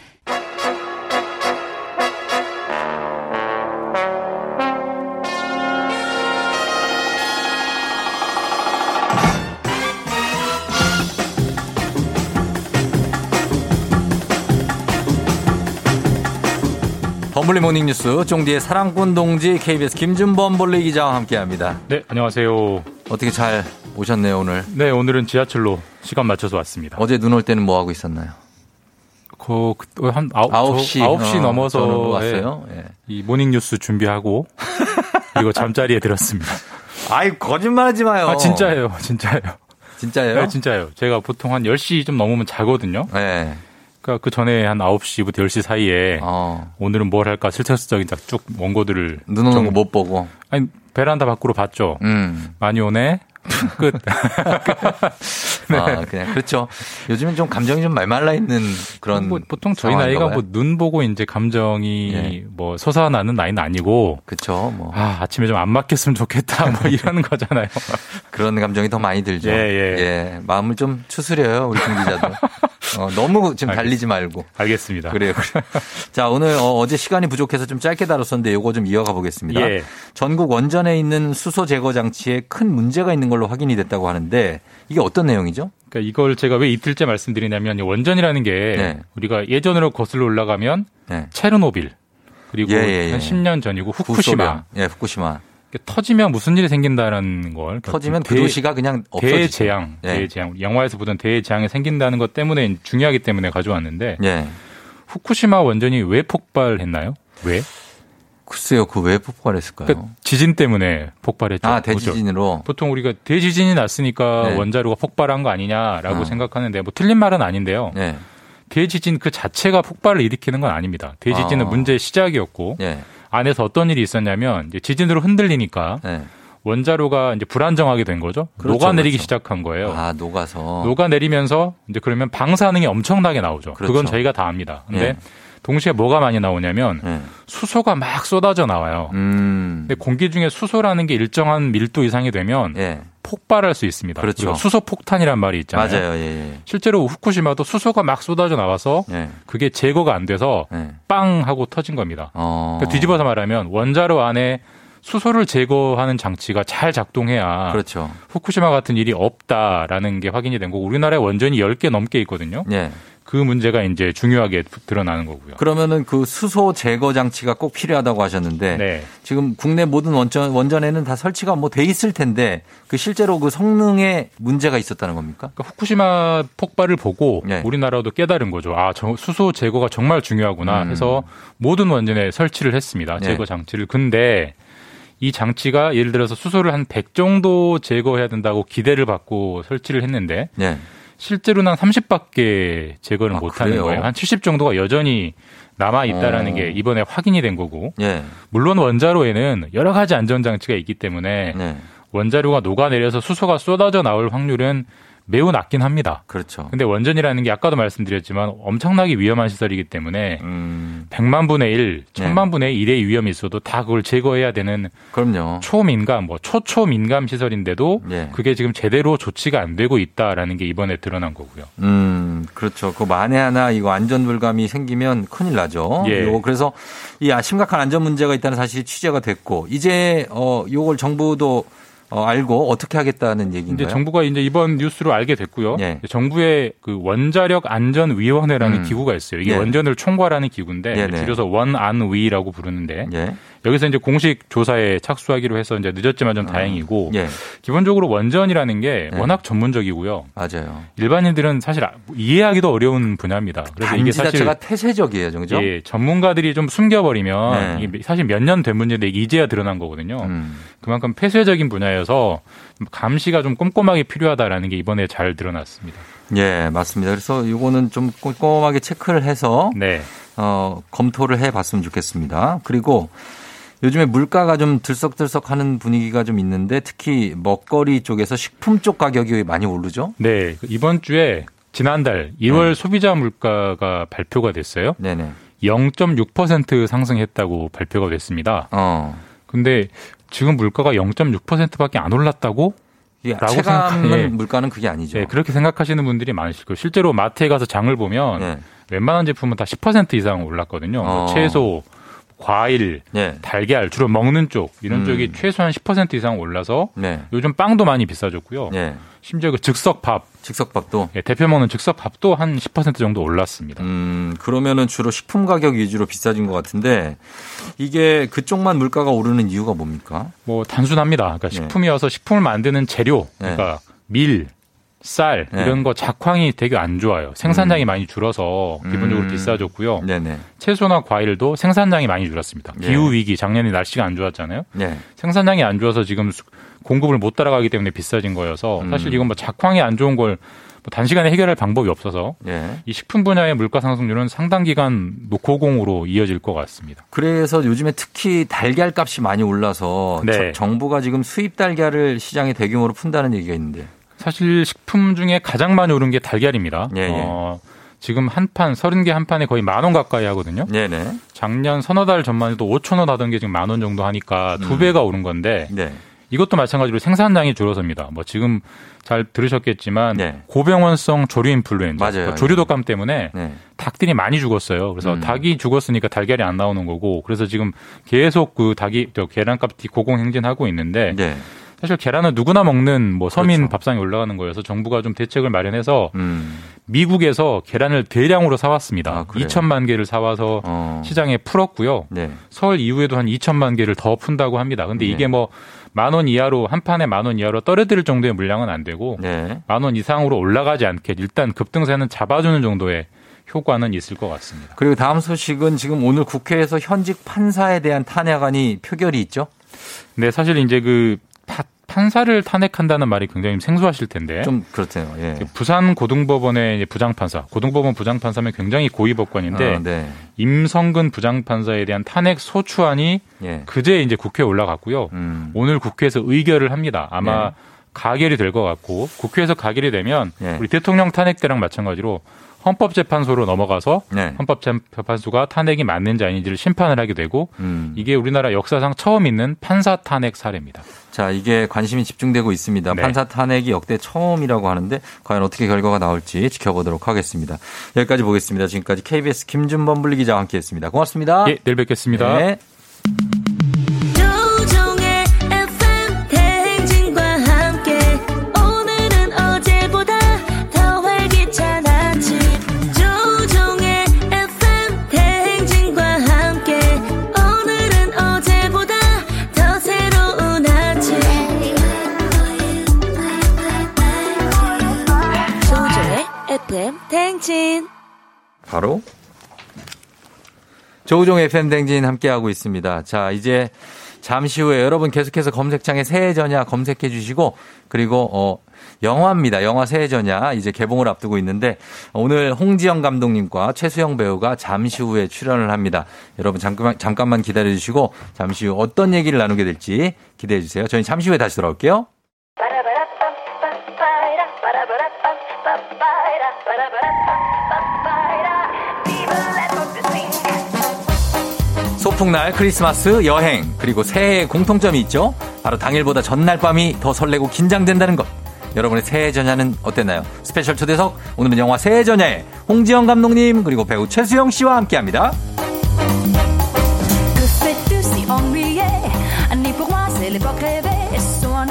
범블리 모닝뉴스 쫑디의 사랑꾼 동지 KBS 김준범 볼리 기자와 함께합니다. 네, 안녕하세요. 어떻게 잘 오셨네요 오늘? 네, 오늘은 지하철로 시간 맞춰서 왔습니다. 어제 눈 올 때는 뭐 하고 있었나요? 그, 그, 한 아홉, 시. 아홉 시 어, 넘어서 저는 왔어요. 예, 이 모닝뉴스 준비하고 그리고 잠자리에 들었습니다. 아이 거짓말하지 마요. 아, 진짜예요. 진짜예요. 진짜예요? 네, 진짜예요. 제가 보통 한 10시 좀 넘으면 자거든요. 네. 그러니까 그 전에 한 9시부터 10시 사이에 오늘은 뭘 할까 슬쩍슬쩍 쭉 원고들을 어. 눈 오는 거 못 보고. 아니 베란다 밖으로 봤죠. 음. 많이 오네. 끝. 네. 아, 그냥 그렇죠. 요즘은 좀 감정이 좀 말말라 있는 그런 뭐 보통 저희 나이가. 뭐 눈 보고 이제 감정이 예. 뭐 솟아나는 나이는 아니고 그렇죠. 뭐 아, 아침에 좀 안 맞겠으면 좋겠다 뭐 이러는 거잖아요. 그런 감정이 더 많이 들죠. 예, 예. 마음을 좀 추스려요, 우리 김 기자도. 어, 너무 지금 달리지 말고. 알겠습니다. 그래요. 자, 오늘 어, 제 시간이 부족해서 좀 짧게 다뤘었는데 요거 좀 이어가 보겠습니다. 예. 전국 원전에 있는 수소 제거 장치에 큰 문제가 있는 걸로 확인이 됐다고 하는데 이게 어떤 내용이죠? 그러니까 이걸 제가 왜 이틀째 말씀드리냐면 이 원전이라는 게 네. 우리가 예전으로 거슬러 올라가면 네. 체르노빌 그리고 예, 예, 예. 한 10년 전이고 후쿠시마 후소변. 예, 후쿠시마. 터지면 무슨 일이 생긴다는 걸 터지면 그 도시가 그냥 없어지죠. 대재앙, 예. 대재앙. 영화에서 보던 대재앙이 생긴다는 것 때문에 중요하기 때문에 가져왔는데 예. 후쿠시마 원전이 왜 폭발했나요? 왜? 글쎄요, 그 왜 폭발했을까요? 그러니까 지진 때문에 폭발했죠. 아, 대지진으로. 보통 우리가 대지진이 났으니까 네. 원자로가 폭발한 거 아니냐라고 어. 생각하는데 뭐 틀린 말은 아닌데요. 네. 대지진 그 자체가 폭발을 일으키는 건 아닙니다. 대지진은 아. 문제의 시작이었고 예. 안에서 어떤 일이 있었냐면 이제 지진으로 흔들리니까 네. 원자로가 이제 불안정하게 된 거죠. 그렇죠, 녹아내리기 그렇죠. 시작한 거예요. 아, 녹아서. 녹아내리면서 이제 그러면 방사능이 엄청나게 나오죠. 그렇죠. 그건 저희가 다 압니다. 근데 예. 동시에 뭐가 많이 나오냐면 예. 수소가 막 쏟아져 나와요. 음. 근데 공기 중에 수소라는 게 일정한 밀도 이상이 되면 예. 폭발할 수 있습니다. 그렇죠. 수소 폭탄이란 말이 있잖아요. 맞아요. 예, 예. 실제로 후쿠시마도 수소가 막 쏟아져 나와서 예. 그게 제거가 안 돼서 예. 빵 하고 터진 겁니다. 어. 그러니까 뒤집어서 말하면 원자로 안에 수소를 제거하는 장치가 잘 작동해야 그렇죠. 후쿠시마 같은 일이 없다라는 게 확인이 된 거고 우리나라에 원전이 10개 넘게 있거든요. 예. 그 문제가 이제 중요하게 드러나는 거고요. 그러면은 그 수소 제거 장치가 꼭 필요하다고 하셨는데 네. 지금 국내 모든 원전 원전에는 다 설치가 뭐 돼 있을 텐데 그 실제로 그 성능에 문제가 있었다는 겁니까? 그러니까 후쿠시마 폭발을 보고 네. 우리나라도 깨달은 거죠. 아, 저 수소 제거가 정말 중요하구나 음. 해서 모든 원전에 설치를 했습니다. 네. 제거 장치를. 근데 이 장치가 예를 들어서 수소를 한 100 정도 제거해야 된다고 기대를 받고 설치를 했는데 예. 실제로는 한 30밖에 제거를 못 하는 아? 거예요. 한 70 정도가 여전히 남아 있다라는 어. 게 이번에 확인이 된 거고. 예. 물론 원자로에는 여러 가지 안전 장치가 있기 때문에 네. 원자로가 녹아내려서 수소가 쏟아져 나올 확률은 매우 낮긴 합니다. 그렇죠. 근데 원전이라는 게 아까도 말씀드렸지만 엄청나게 위험한 시설이기 때문에 음. 100만 분의 1, 네. 1000만 분의 1의 위험이 있어도 다 그걸 제거해야 되는 그럼요. 초민감, 뭐 초초민감 시설인데도 예. 그게 지금 제대로 조치가 안 되고 있다라는 게 이번에 드러난 거고요. 음, 그렇죠. 그 만에 하나 이거 안전 불감이 생기면 큰일 나죠. 예. 요거 그래서 이 아, 심각한 안전 문제가 있다는 사실이 취재가 됐고 이제 어 요걸 정부도 어, 알고 어떻게 하겠다는 얘기인가요? 이제 정부가 이제 이번 뉴스로 알게 됐고요. 예. 정부의 그 원자력 안전 위원회라는 음. 기구가 있어요. 이게 예. 원전을 총괄하는 기구인데 네네. 줄여서 원안위라고 부르는데 예. 여기서 이제 공식 조사에 착수하기로 해서 이제 늦었지만 좀 다행이고 예. 기본적으로 원전이라는 게 네. 워낙 전문적이고요. 맞아요. 일반인들은 사실 아- 이해하기도 어려운 분야입니다. 그래서 이게 사실 자체가 태세적이에요, 그죠? 예, 전문가들이 좀 숨겨버리면 네. 이게 사실 몇 년 된 문제인데 이제야 드러난 거거든요. 음. 그만큼 폐쇄적인 분야여서 감시가 좀 꼼꼼하게 필요하다라는 게 이번에 잘 드러났습니다. 예, 맞습니다. 그래서 이거는 좀 꼼꼼하게 체크를 해서 네. 어, 검토를 해 봤으면 좋겠습니다. 그리고 요즘에 물가가 좀 들썩들썩 하는 분위기가 좀 있는데 특히 먹거리 쪽에서 식품 쪽 가격이 많이 오르죠? 네, 이번 주에 지난달 1월 소비자 물가가 발표가 됐어요. 네네. 0.6% 상승했다고 발표가 됐습니다. 어. 근데 지금 물가가 0.6%밖에 안 올랐다고? 이게 라고 체감은 생각- 예. 물가는 그게 아니죠. 네, 그렇게 생각하시는 분들이 많으실 거예요. 실제로 마트에 가서 장을 보면 네. 웬만한 제품은 다 10% 이상 올랐거든요. 뭐 어. 채소, 과일, 네. 달걀 주로 먹는 쪽 이런 음. 쪽이 최소한 10% 이상 올라서 네. 요즘 빵도 많이 비싸졌고요. 네. 심지어 그 즉석밥, 즉석밥도 예, 대표 먹는 즉석밥도 한 10% 정도 올랐습니다. 음, 그러면은 주로 식품 가격 위주로 비싸진 것 같은데 이게 그쪽만 물가가 오르는 이유가 뭡니까? 뭐 단순합니다. 그러니까 네. 식품이어서 식품을 만드는 재료, 그러니까 밀, 쌀 네. 이런 거 작황이 되게 안 좋아요. 생산량이 많이 줄어서 기본적으로 음. 비싸졌고요. 네네. 채소나 과일도 생산량이 많이 줄었습니다. 네. 기후 위기 작년에 날씨가 안 좋았잖아요. 네. 생산량이 안 좋아서 지금 수- 공급을 못 따라가기 때문에 비싸진 거여서 음. 사실 이건 뭐 작황이 안 좋은 걸 뭐 단시간에 해결할 방법이 없어서 예. 이 식품 분야의 물가 상승률은 상당 기간 노고공으로 이어질 것 같습니다. 그래서 요즘에 특히 달걀 값이 많이 올라서 네. 저- 정부가 지금 수입 달걀을 시장에 대규모로 푼다는 얘기가 있는데. 사실 식품 중에 가장 많이 오른 게 달걀입니다. 예, 예. 어, 지금 한 판, 30개 한 판에 거의 만 원 가까이 하거든요. 네네. 작년 서너 달 전만 해도 5천 원 하던 게 지금 만 원 정도 하니까 두 음. 배가 오른 건데 네. 이것도 마찬가지로 생산량이 줄어섭니다. 뭐 지금 잘 들으셨겠지만 네. 고병원성 조류 인플루엔자. 그러니까 조류 독감 때문에 네. 닭들이 많이 죽었어요. 그래서 음. 닭이 죽었으니까 달걀이 안 나오는 거고 그래서 지금 계속 그 닭이 저 계란값이 고공행진하고 있는데 네. 사실 계란은 누구나 먹는 뭐 서민 그렇죠. 밥상에 올라가는 거여서 정부가 좀 대책을 마련해서 음. 미국에서 계란을 대량으로 사왔습니다. 아, 그래요? 2천만 개를 사와서 어. 시장에 풀었고요. 네. 설 이후에도 한 2천만 개를 더 푼다고 합니다. 근데 네. 이게 뭐만 원 이하로 한 판에 만 원 이하로 떨어뜨릴 정도의 물량은 안 되고 네. 만원 이상으로 올라가지 않게 일단 급등세는 잡아주는 정도의 효과는 있을 것 같습니다. 그리고 다음 소식은 지금 오늘 국회에서 현직 판사에 대한 탄핵안이 표결이 있죠? 근데 사실 이제 그 파- 판사를 탄핵한다는 말이 굉장히 생소하실 텐데 좀 그렇대요. 예. 부산 고등법원의 부장판사, 고등법원 부장판사면 굉장히 고위 법관인데 어, 네. 임성근 부장판사에 대한 탄핵 소추안이 예. 그제 이제 국회에 올라갔고요. 음. 오늘 국회에서 의결을 합니다. 아마 네. 가결이 될 것 같고 국회에서 가결이 되면 예. 우리 대통령 탄핵 때랑 마찬가지로 헌법재판소로 넘어가서 네. 헌법재판소가 탄핵이 맞는지 아닌지를 심판을 하게 되고 음. 이게 우리나라 역사상 처음 있는 판사 탄핵 사례입니다. 자, 이게 관심이 집중되고 있습니다. 네. 판사 탄핵이 역대 처음이라고 하는데 과연 어떻게 결과가 나올지 지켜보도록 하겠습니다. 여기까지 보겠습니다. 지금까지 KBS 김준범 분리 기자와 함께했습니다. 고맙습니다. 예, 내일 뵙겠습니다. 네. FM 대행진 바로 조우종 FM 댕진 함께하고 있습니다. 자, 이제 잠시 후에 여러분 계속해서 검색창에 새해 전야 검색해 주시고 그리고 어 영화입니다. 영화 새해 전야 이제 개봉을 앞두고 있는데 오늘 홍지영 감독님과 최수영 배우가 잠시 후에 출연을 합니다. 여러분 잠깐만 잠깐만 기다려 주시고 잠시 후 어떤 얘기를 나누게 될지 기대해 주세요. 저희 잠시 후에 다시 돌아올게요. 소풍날, 크리스마스, 여행, 그리고 새해의 공통점이 있죠? 바로 당일보다 전날 밤이 더 설레고 긴장된다는 것. 여러분의 새해 전야는 어땠나요? 스페셜 초대석, 오늘은 영화 새해 전야에 홍지영 감독님, 그리고 배우 최수영 씨와 함께 합니다.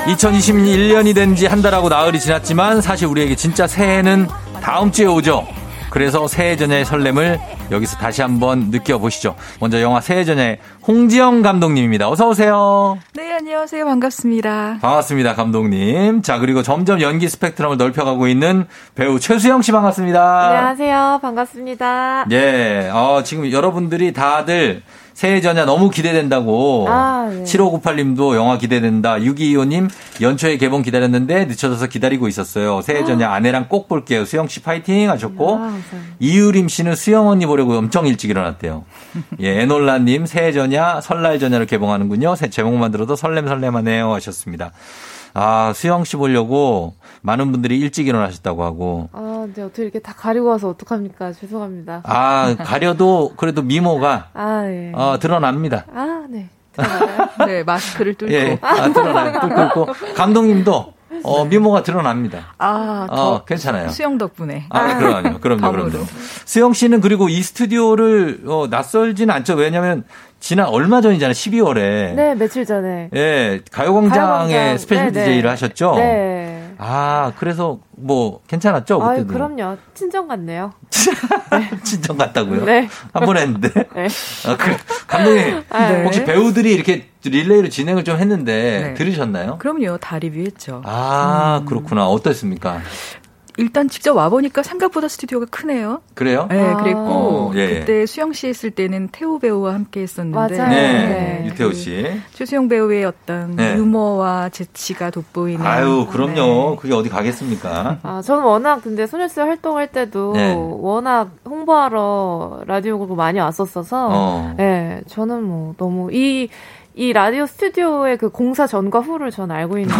2021년이 된 지 한 달하고 나흘이 지났지만 사실 우리에게 진짜 새해는 다음 주에 오죠. 그래서 새해 전야의 설렘을 여기서 다시 한번 느껴보시죠. 먼저 영화 새해 전야의 홍지영 감독님입니다. 어서 오세요. 네, 안녕하세요. 반갑습니다. 반갑습니다, 감독님. 자, 그리고 점점 연기 스펙트럼을 넓혀가고 있는 배우 최수영 씨 반갑습니다. 안녕하세요. 반갑습니다. 예, 어, 지금 여러분들이 다들 새해 전야 너무 기대된다고. 아, 네. 7598님도 영화 기대된다. 6225님 연초에 개봉 기다렸는데 늦춰져서 기다리고 있었어요. 새해 전야 아내랑 꼭 볼게요. 수영 씨 파이팅 하셨고. 이유림 씨는 수영 언니 보려고 엄청 일찍 일어났대요. 예, 에놀라님 새해 전야 설날 전야를 개봉하는군요. 새 제목만 들어도 설렘설렘하네요 하셨습니다. 아, 수영 씨 보려고 많은 분들이 일찍 일어나셨다고 하고. 아, 근데 어떻게 이렇게 다 가리고 와서 어떡합니까? 죄송합니다. 아, 가려도 그래도 미모가 아, 예. 어, 드러납니다. 아, 네. 네, 마스크를 뚫고. 예, 아, 드러나요. 뚫고 있고. 감독님도 어, 미모가 드러납니다. 아, 더 어, 괜찮아요. 수영 덕분에. 아, 그럼요. 그럼요. 그럼요. 수영 씨는 그리고 이 스튜디오를 어, 낯설지는 않죠. 왜냐면 지난 얼마 전이잖아요. 12월에. 네, 며칠 전에. 예, 가요광장에 가요광장. special 네, 네. DJ를 하셨죠? 네. 아, 그래서 뭐 괜찮았죠? 그때도. 그럼요. 친정 같네요. 친정 같다고요? 네. 한 번 했는데. 네. 아, 그, 감독님, 네. 혹시 배우들이 이렇게 릴레이로 진행을 좀 했는데 네. 들으셨나요? 그럼요. 다 리뷰했죠. 아, 음. 그렇구나. 어떻습니까? 일단 직접 와 보니까 생각보다 스튜디오가 크네요. 그래요? 네, 그랬고 어, 예, 예. 그때 수영 씨 했을 때는 태호 배우와 함께 했었는데 맞아요. 네, 유태호 씨. 최수영 배우의 어떤 네. 유머와 재치가 돋보이는 아유, 그럼요. 네. 그게 어디 가겠습니까? 아, 저는 워낙 근데 소녀시대 활동할 때도 네. 워낙 홍보하러 라디오국 많이 왔었어서 어. 네, 저는 뭐 너무 이, 이 라디오 스튜디오의 그 공사 전과 후를 전 알고 있는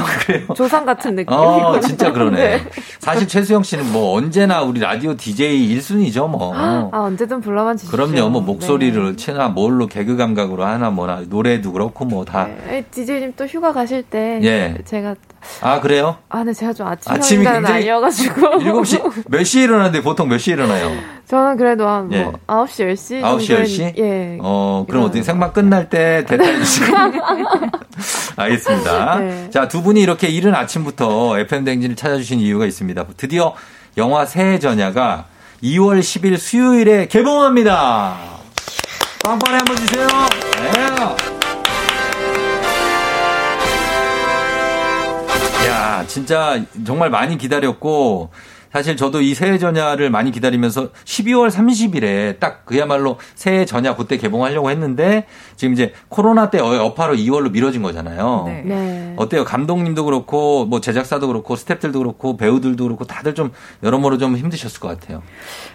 조상 같은 느낌이거든요. 어, 진짜 그러네. 네. 사실 최수영 씨는 뭐 언제나 우리 라디오 DJ 1순위죠, 뭐. 아, 언제든 불러만 주시죠. 그럼요. 뭐 네. 목소리를 채나 뭘로 개그 감각으로 하나 뭐나 노래도 그렇고 뭐 다. 네, DJ님 또 휴가 가실 때 예. 제가 아, 그래요? 아, 네, 제가 좀 아침 아침이 굉장히 아니어가지고 7시 몇 시에 일어나는데 보통 몇 시에 일어나요? 저는 그래도 한뭐 예. 9시, 10시 9시, 정도엔 10시? 예. 어, 그럼 어떻게 생방 끝날 때 대타해 주시고. 알겠습니다. 네. 자, 두 분이 이렇게 이른 아침부터 FM댕진을 찾아주신 이유가 있습니다. 드디어 영화 새해 전야가 2월 10일 수요일에 개봉합니다. 빵빠레 한번 주세요. 네. 야, 진짜 정말 많이 기다렸고, 사실 저도 이 새해 전야를 많이 기다리면서 12월 30일에 딱 그야말로 새해 전야 그때 개봉하려고 했는데 지금 이제 코로나 때 여파로 2월로 미뤄진 거잖아요. 네. 네. 어때요? 감독님도 그렇고 뭐 제작사도 그렇고 스탭들도 그렇고 배우들도 그렇고 다들 좀 여러모로 좀 힘드셨을 것 같아요.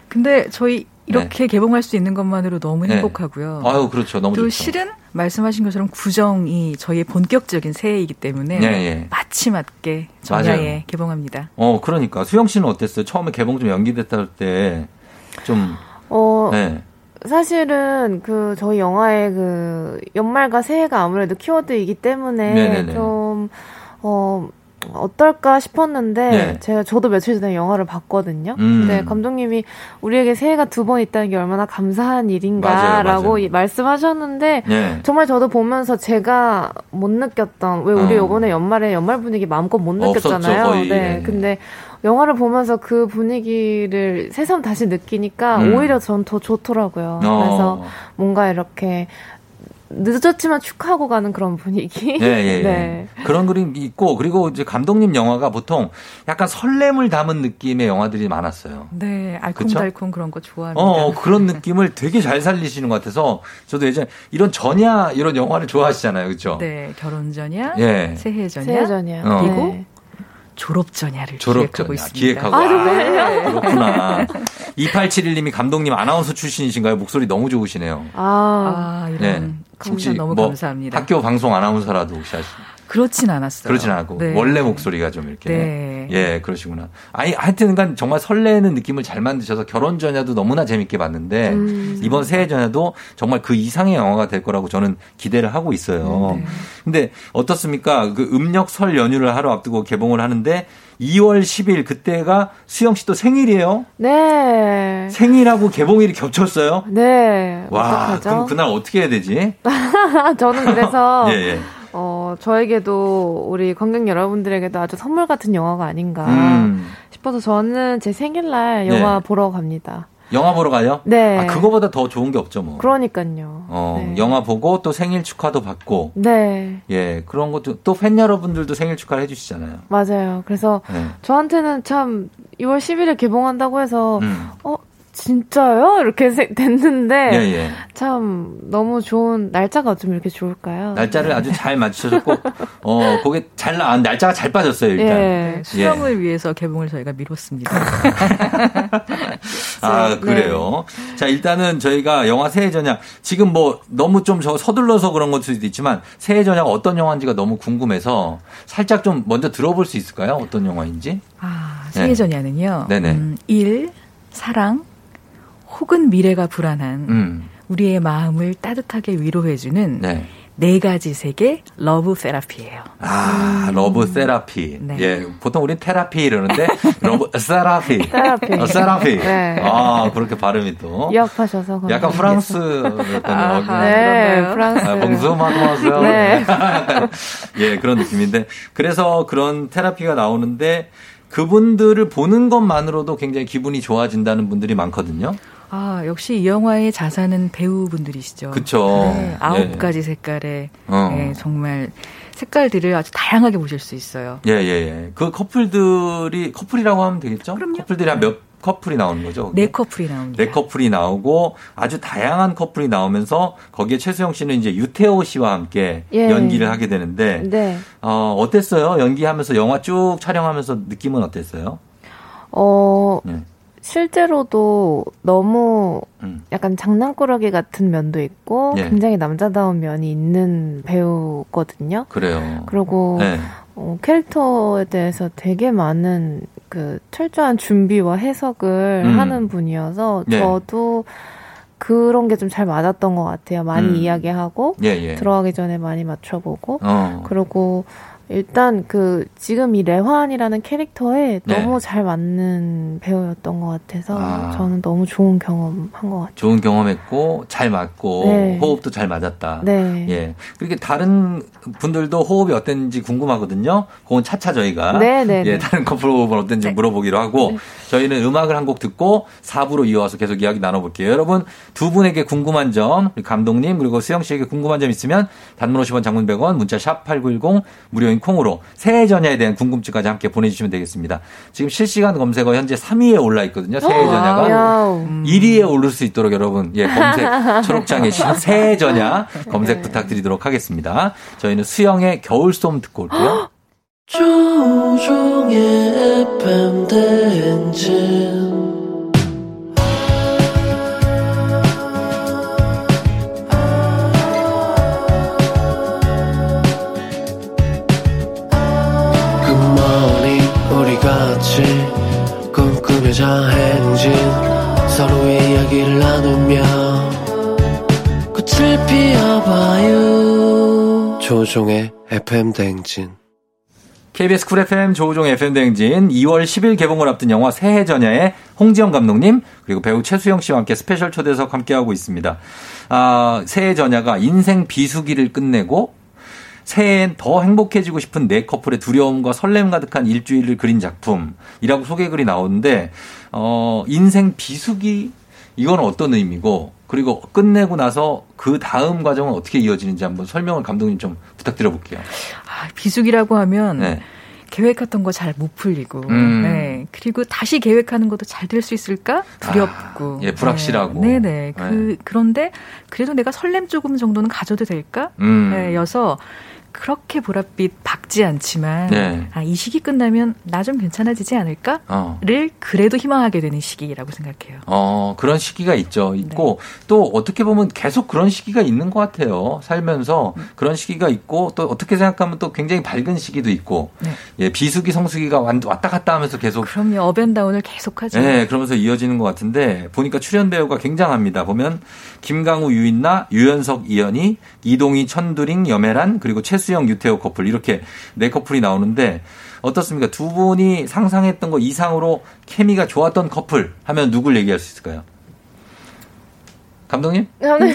근데 저희 이렇게 개봉할 수 있는 것만으로 너무 네. 행복하고요. 아유 그렇죠. 너무 또 좋죠. 실은 말씀하신 것처럼 구정이 저희의 본격적인 새해이기 때문에 예, 예. 마치 맞게. 전야에 개봉합니다. 어 그러니까 수영 씨는 어땠어요? 처음에 개봉 좀 연기됐다 할 때 좀 어, 네. 사실은 그 저희 영화의 그 연말과 새해가 아무래도 키워드이기 때문에 네네네. 좀 어, 어떨까 싶었는데 네. 제가 저도 며칠 전에 영화를 봤거든요. 음. 근데 감독님이 우리에게 새해가 두 번 있다는 게 얼마나 감사한 일인가라고 말씀하셨는데 네. 정말 저도 보면서 제가 못 느꼈던 왜 우리 어. 이번에 연말에 연말 분위기 마음껏 못 느꼈잖아요. 네. 네. 근데 영화를 보면서 그 분위기를 새삼 다시 느끼니까 음. 오히려 전 더 좋더라고요. 어. 그래서 뭔가 이렇게 늦었지만 축하하고 가는 그런 분위기. 예, 예, 예. 네. 그런 그림이 있고 그리고 이제 감독님 영화가 보통 약간 설렘을 담은 느낌의 영화들이 많았어요. 네, 알콩달콩 그런 거 좋아합니다. 어, 그런 느낌을 되게 잘 살리시는 것 같아서 저도 예전에 이런 전야 이런 영화를 좋아하시잖아요. 그렇죠? 네, 결혼 전야, 예. 새해 전야, 새해 전야. 어. 그리고 네. 졸업 전야를 졸업 기획하고 전야 있습니다. 기획하고 아, 아, 정말요? 그렇구나. 2871님이 감독님 아나운서 출신이신가요? 목소리 너무 좋으시네요. 아, 아, 이런 네. 칭찬 너무 뭐 감사합니다. 학교 방송 아나운서라도 혹시 하시나요? 그렇진 않았어요. 그러진 않고 네. 원래 목소리가 좀 이렇게 네. 예 그러시구나. 아니 하여튼간 정말 설레는 느낌을 잘 만드셔서 결혼 전야도 너무나 재밌게 봤는데 음. 이번 새해 전야도 정말 그 이상의 영화가 될 거라고 저는 기대를 하고 있어요. 네. 근데 어떻습니까? 그 음력 설 연휴를 하루 앞두고 개봉을 하는데 2월 10일 그때가 수영 씨 또 생일이에요. 네. 생일하고 개봉일이 겹쳤어요. 네. 와, 어떡하죠? 그럼 그날 어떻게 해야 되지? 저는 그래서 예, 예. 어, 어, 저에게도 우리 관객 여러분들에게도 아주 선물 같은 영화가 아닌가 음. 싶어서 저는 제 생일날 영화 네. 보러 갑니다. 영화 보러 가요? 네. 아, 그거보다 더 좋은 게 없죠, 뭐. 그러니까요. 어, 영화 보고 또 생일 축하도 받고. 네, 예, 그런 것도 또 팬 여러분들도 생일 축하를 해주시잖아요. 맞아요. 그래서 네. 저한테는 참 2월 10일에 개봉한다고 해서 음. 어 진짜요? 이렇게 세- 됐는데 예, 예. 참 너무 좋은 날짜가 좀 이렇게 좋을까요? 날짜를 아주 잘 맞추셨고, 어, 거기 잘 나, 날짜가 잘 빠졌어요, 일단. 네, 수영을 위해서 개봉을 저희가 미뤘습니다. 아, 네. 그래요. 자, 일단은 저희가 영화 새해 전야, 지금 뭐 너무 좀 저 서둘러서 그런 걸 수도 있지만, 새해 전야가 어떤 영화인지가 너무 궁금해서 살짝 좀 먼저 들어볼 수 있을까요? 어떤 영화인지? 아, 네. 새해 전야는요. 네네. 음, 일, 사랑, 혹은 미래가 불안한 음. 우리의 마음을 따뜻하게 위로해주는 네. 네 가지 세계 love therapy예요. 아, love therapy. 네. 예, 보통 우린 테라피 이러는데, love therapy. therapy. 어, 세라피. 네. 아, 그렇게 발음이 또. 유학하셔서 약간. 프랑스 아하, 네, 프랑스. 아, 봉수 마드마세요. 네. 예, 그런 느낌인데 그래서 그런 테라피가 나오는데 그분들을 보는 것만으로도 굉장히 기분이 좋아진다는 분들이 많거든요. 아, 역시 이 영화의 자산은 배우분들이시죠. 그쵸. 네, 아홉 예. 가지 색깔의 어. 예, 정말 색깔들을 아주 다양하게 보실 수 있어요. 예, 예, 예. 그 커플들이 커플이라고 하면 되겠죠? 커플들이 한 몇 커플이 나오는 거죠? 거기? 네 커플이 나옵니다. 네 커플이 나오고 아주 다양한 커플이 나오면서 거기에 최수영 씨는 이제 유태호 씨와 함께 예. 연기를 하게 되는데 네. 어, 어땠어요? 연기하면서 영화 쭉 촬영하면서 느낌은 어땠어요? 어, 네. 실제로도 너무 음. 약간 장난꾸러기 같은 면도 있고 예. 굉장히 남자다운 면이 있는 배우거든요. 그래요. 그리고 네. 어, 캐릭터에 대해서 되게 많은 그 철저한 준비와 해석을 음. 하는 분이어서 네. 저도 그런 게 좀 잘 맞았던 것 같아요. 많이 음. 이야기하고 예, 예. 들어가기 전에 많이 맞춰보고 어. 그리고 일단 그 지금 이 레환이라는 캐릭터에 네. 너무 잘 맞는 배우였던 것 같아서 아. 저는 너무 좋은 경험한 것 같아요. 좋은 경험했고 잘 맞고 네. 호흡도 잘 맞았다. 네. 예. 그렇게 다른 분들도 호흡이 어땠는지 궁금하거든요. 그건 차차 저희가 네, 네, 예, 네. 다른 커플 호흡은 어땠는지 물어보기로 하고 저희는 음악을 한 곡 듣고 4부로 이어와서 계속 이야기 나눠볼게요. 여러분 두 분에게 궁금한 점, 감독님 그리고 수영 씨에게 궁금한 점 있으면 단문 50원, 장문 100원, 문자 샵 #8910 무료인 콩으로 새해 전야에 대한 궁금증까지 함께 보내주시면 되겠습니다. 지금 실시간 검색어 현재 3위에 올라 있거든요. 새해 전야가. wow. 1위에 오를 수 있도록 여러분, 예, 검색, 초록장에 새해 전야 검색 부탁드리도록 하겠습니다. 저희는 수영의 겨울솜 듣고 올게요. 조종의 FM 대행진 꿈꾸며자 행진 서로의 이야기를 나누며 꽃을 피워봐요. 조우종의 FM 대행진. KBS 쿨 FM 조우종 FM 대행진. 2월 10일 개봉을 앞둔 영화 새해 전야의 홍지영 감독님 그리고 배우 최수영 씨와 함께 special 초대석 함께하고 있습니다. 아, 새해 전야가 인생 비수기를 끝내고 새해엔 더 행복해지고 싶은 네 커플의 두려움과 설렘 가득한 일주일을 그린 작품이라고 소개글이 나오는데 어, 인생 비수기 이건 어떤 의미고 그리고 끝내고 나서 그 다음 과정은 어떻게 이어지는지 한번 설명을 감독님 좀 부탁드려 볼게요. 아, 비수기라고 하면 네. 계획했던 거 잘 못 풀리고, 음. 네. 그리고 다시 계획하는 것도 잘 될 수 있을까 두렵고, 예, 불확실하고. 네, 네. 그 그런데 그래도 내가 설렘 조금 정도는 가져도 될까? 음. 네, 여서 그렇게 보랏빛 박지 않지만, 네. 아, 이 시기 끝나면 나 좀 괜찮아지지 않을까? 어. 를 그래도 희망하게 되는 시기라고 생각해요. 어, 그런 시기가 있죠. 있고, 또 어떻게 보면 계속 그런 시기가 있는 것 같아요. 살면서 그런 시기가 있고, 또 어떻게 생각하면 또 굉장히 밝은 시기도 있고, 네. 예, 비수기, 성수기가 완- 왔다 갔다 하면서 계속. 그럼요. 업앤다운을 계속하죠. 네, 그러면서 이어지는 것 같은데, 보니까 출연 배우가 굉장합니다. 보면, 김강우, 유인나, 유연석, 이연희, 이동희, 천두링, 염혜란, 그리고 최수 영, 유태호 커플, 이렇게 네 커플이 나오는데, 어떻습니까? 두 분이 상상했던 것 이상으로 케미가 좋았던 커플 하면 누굴 얘기할 수 있을까요? 감독님? 아, 네.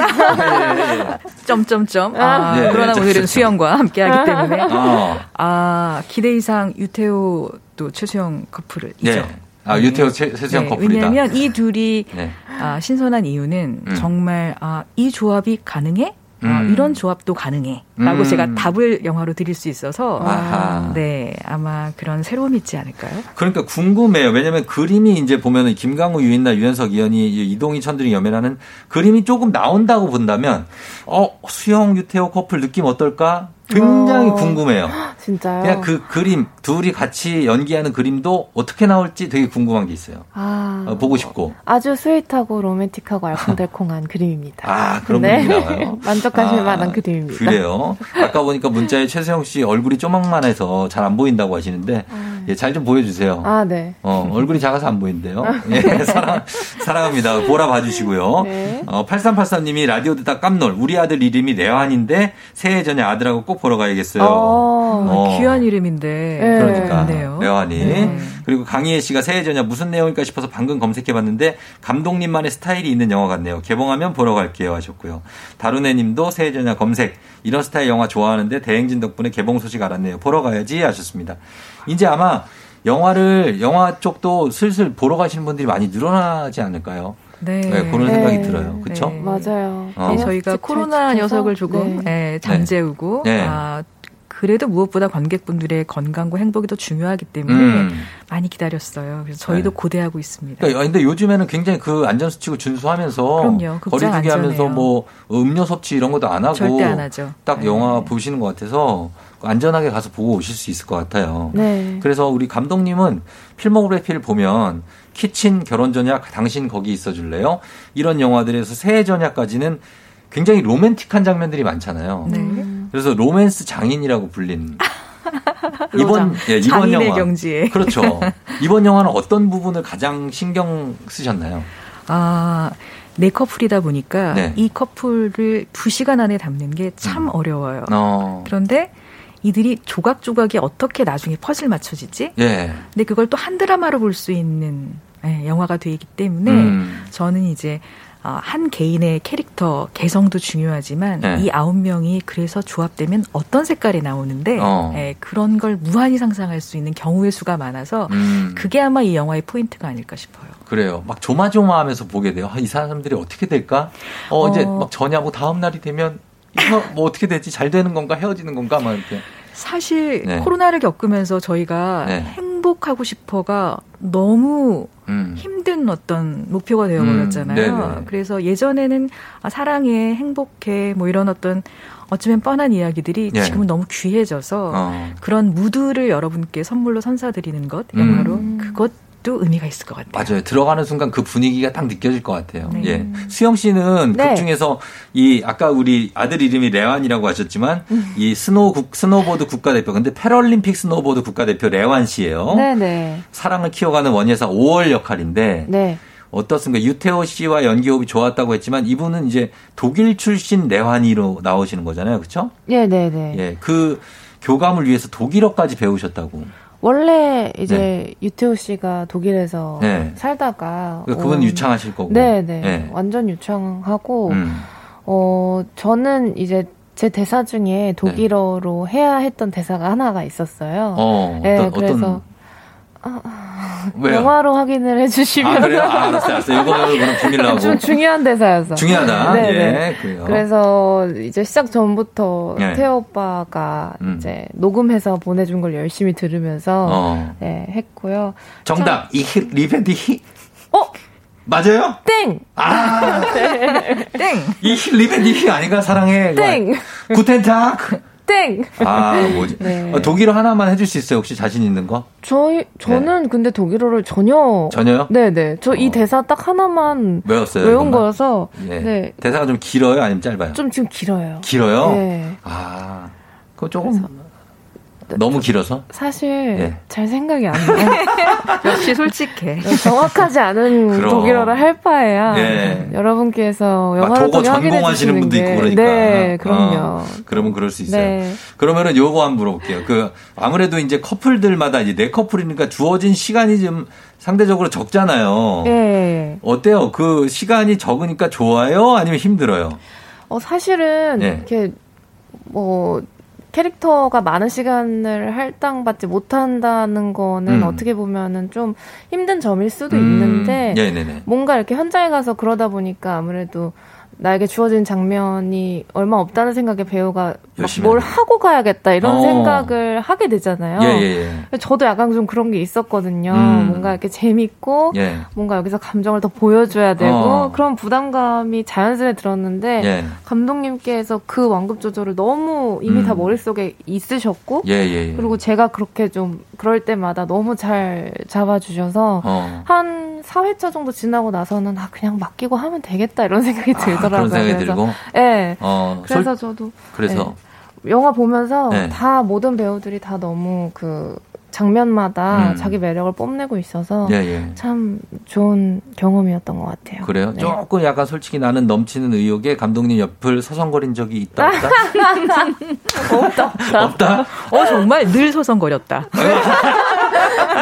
점점점. 아. 아, 네, 그러나. 오늘은 수영과 함께하기 때문에 어. 아 기대 이상 유태호 또 최수영 커플을 이죠. 네. 아, 유태호 최, 최수영 네, 커플이다. 왜냐하면 이 둘이 네. 아, 신선한 이유는 음. 정말 아, 이 조합이 가능해? 아, 음. 이런 조합도 가능해. 라고 음. 제가 답을 영화로 드릴 수 있어서 아하. 네 아마 그런 새로움이 있지 않을까요? 그러니까 궁금해요. 왜냐면 그림이 이제 보면은 김강우, 유인나, 유현석, 이현이, 이동희, 천들이 연애라는 그림이 조금 나온다고 본다면, 어, 수영, 유태오 커플 느낌 어떨까? 굉장히 어. 궁금해요. 진짜요? 그냥 그 그림, 둘이 같이 연기하는 그림도 어떻게 나올지 되게 궁금한 게 있어요. 아, 어, 보고 싶고. 아주 sweet하고 로맨틱하고 알콩달콩한 그림입니다. 아, 그런 네. 분이 나와요. 만족하실 아, 만한 그림입니다. 그래요. 아까 보니까 문자에 최수영 씨 얼굴이 쪼만해서 잘 안 보인다고 하시는데, 예, 잘 좀 보여주세요. 아, 네. 어, 얼굴이 작아서 안 보인대요. 예, 사랑, 사랑합니다. 보라 봐주시고요. 네. 어, 8383님이 라디오 듣다 깜놀. 우리 아들 이름이 레완인데 새해 전에 아들하고 꼭 보러 가야겠어요. 어, 어. 귀한 이름인데. 네. 그러니까 네요. 레완이 네. 그리고 강희애 씨가 새해 전야 무슨 내용일까 싶어서 방금 검색해봤는데 감독님만의 스타일이 있는 영화 같네요. 개봉하면 보러 갈게요 하셨고요. 다루네님도 새해 전야 검색 이런 스타일 영화 좋아하는데 대행진 덕분에 개봉 소식 알았네요. 보러 가야지 하셨습니다. 이제 아마 영화를 영화 쪽도 슬슬 보러 가시는 분들이 많이 늘어나지 않을까요? 네. 네, 그런 생각이 들어요. 그렇죠? 네. 맞아요. 어. 네, 저희가 코로나 녀석을 조금 예, 잠재우고 네. 아, 그래도 무엇보다 관객분들의 건강과 행복이 더 중요하기 때문에 음. 많이 기다렸어요. 그래서 저희도 네. 고대하고 있습니다. 그러니까 근데 요즘에는 굉장히 그 안전 수칙을 준수하면서 그럼요. 극장 거리두기 하면서. 뭐 음료 섭취 이런 것도 안 하고 절대 안 하죠. 딱 네. 영화 보시는 것 같아서 안전하게 가서 보고 오실 수 있을 것 같아요. 네. 그래서 우리 감독님은 필모그래피를 보면 키친 결혼 전약 당신 거기 있어 줄래요? 이런 영화들에서 새해 전약까지는 굉장히 로맨틱한 장면들이 많잖아요. 네. 그래서 로맨스 장인이라고 불린 이번 예, 이번 영화 경지에. 그렇죠. 이번 영화는 어떤 부분을 가장 신경 쓰셨나요? 아, 네 커플이다 보니까 네. 이 커플을 두 시간 안에 담는 게참 어려워요. 어. 그런데 이들이 조각조각이 어떻게 나중에 퍼즐 맞춰지지? 예. 근데 그걸 또 한 드라마로 볼 수 있는 예, 영화가 되기 때문에 음. 저는 이제 어, 한 개인의 캐릭터 개성도 중요하지만 네. 이 아홉 명이 그래서 조합되면 어떤 색깔이 나오는데 어. 예, 그런 걸 무한히 상상할 수 있는 경우의 수가 많아서 음. 그게 아마 이 영화의 포인트가 아닐까 싶어요. 그래요. 막 조마조마하면서 보게 돼요. 아, 이 사람들이 어떻게 될까? 어, 이제 어. 막 전야고 다음 날이 되면 이거 뭐 어떻게 되지? 잘 되는 건가? 헤어지는 건가? 막 이렇게. 사실 네. 코로나를 겪으면서 저희가 네. 행복하고 싶어가 너무 음. 힘든 어떤 목표가 되어버렸잖아요. 음, 네네. 그래서 예전에는 아, 사랑해, 행복해, 뭐 이런 어떤 어쩌면 뻔한 이야기들이 예. 지금은 너무 귀해져서 어. 그런 무드를 여러분께 선물로 선사드리는 것, 음. 영화로 그것 도 의미가 있을 것 같아요. 맞아요. 들어가는 순간 그 분위기가 딱 느껴질 것 같아요. 네. 예. 수영 씨는 네. 극 중에서 이 아까 우리 아들 이름이 래환이라고 하셨지만 음. 이 스노우 국, 스노보드 국가대표 근데 패럴림픽 스노보드 국가대표 래환 씨예요. 네네. 사랑을 키워가는 원예사 오월 역할인데 네. 어떻습니까? 유태오 씨와 연기 호흡이 좋았다고 했지만 이분은 이제 독일 출신 래환이로 나오시는 거잖아요. 그렇죠? 네네네. 예. 그 교감을 위해서 독일어까지 배우셨다고. 원래 이제 유태오 씨가 독일에서 네. 살다가 그러니까 그분 온- 유창하실 거고. 네네. 예. 완전 유창하고 음. 어 저는 이제 제 대사 중에 독일어로 해야 했던 대사가 하나가 있었어요. 네. 어, 네, 어떤, 그래서 어떤, 왜요? 영화로 확인을 해주시면 아, 그래요? 아, 알았어요, 알았어요. 이거는 그럼 비밀로 하고. 좀 중요한 대사여서 중요하다. 네네. 예, 그래요. 그래서 이제 시작 전부터 네. 태호 오빠가 음. 이제 녹음해서 보내준 걸 열심히 들으면서 어. 네, 했고요. 정답. 이히, 리베디 히. 어? 맞아요? 땡! 아, 땡! 이히, 리베디 히 아닌가? 사랑해. 땡! 구텐탁. 땡! 아, 뭐지? 네. 어, 독일어 하나만 해줄 수 있어요? 혹시 자신 있는 거? 저희 저는 근데 독일어를 전혀 전혀요? 네네 저이 대사 딱 하나만 외웠어요? 외운 이것만? 거여서 예. 네. 대사가 좀 길어요? 아니면 짧아요? 좀 지금 길어요. 길어요? 네. 아, 그거 조금. 너무 길어서? 사실 예. 잘 생각이 안 나요. 역시 솔직해. 네, 정확하지 않은 그럼. 독일어를 할 바에야 예. 여러분께서 막 영화를 독어 전공하시는 분도 게 있고 그러니까. 네, 그럼요. 어, 그러면 그럴 수 있어요. 네. 그러면은 요거 한번 물어볼게요. 그 아무래도 이제 커플들마다 이제 네 커플이니까 주어진 시간이 좀 상대적으로 적잖아요. 예. 어때요? 그 시간이 적으니까 좋아요? 아니면 힘들어요? 어, 사실은 예. 이렇게 뭐 캐릭터가 많은 시간을 할당받지 못한다는 거는 음. 어떻게 보면은 좀 힘든 점일 수도 음, 있는데 네네네. 뭔가 이렇게 현장에 가서 그러다 보니까 아무래도 나에게 주어진 장면이 얼마 없다는 생각에 배우가 뭘. 하고 가야겠다 이런 어. 생각을 하게 되잖아요. 예, 예, 예. 저도 약간 좀 그런 게 있었거든요. 음. 뭔가 이렇게 재밌고 예. 뭔가 여기서 감정을 더 보여줘야 되고 어. 그런 부담감이 자연스레 들었는데 예. 감독님께서 그 완급 조절을 너무 이미 음. 다 머릿속에 있으셨고 예. 그리고 제가 그렇게 좀 그럴 때마다 너무 잘 잡아주셔서 어. 한 4회차 정도 지나고 나서는 아 그냥 맡기고 하면 되겠다 이런 생각이 들더라고요. 그런 생각이 그래서 들고? 네. 어, 그래서 솔- 저도 그래서 네. 영화 보면서 네. 다 모든 배우들이 다 너무 그 장면마다 음. 자기 매력을 뽐내고 있어서 예, 예. 참 좋은 경험이었던 것 같아요. 그래요? 네. 조금 약간 솔직히 나는 넘치는 의욕에 감독님 옆을 서성거린 적이 있다 없다? 없다. 없다. 없다? 어 정말 늘 소성거렸다.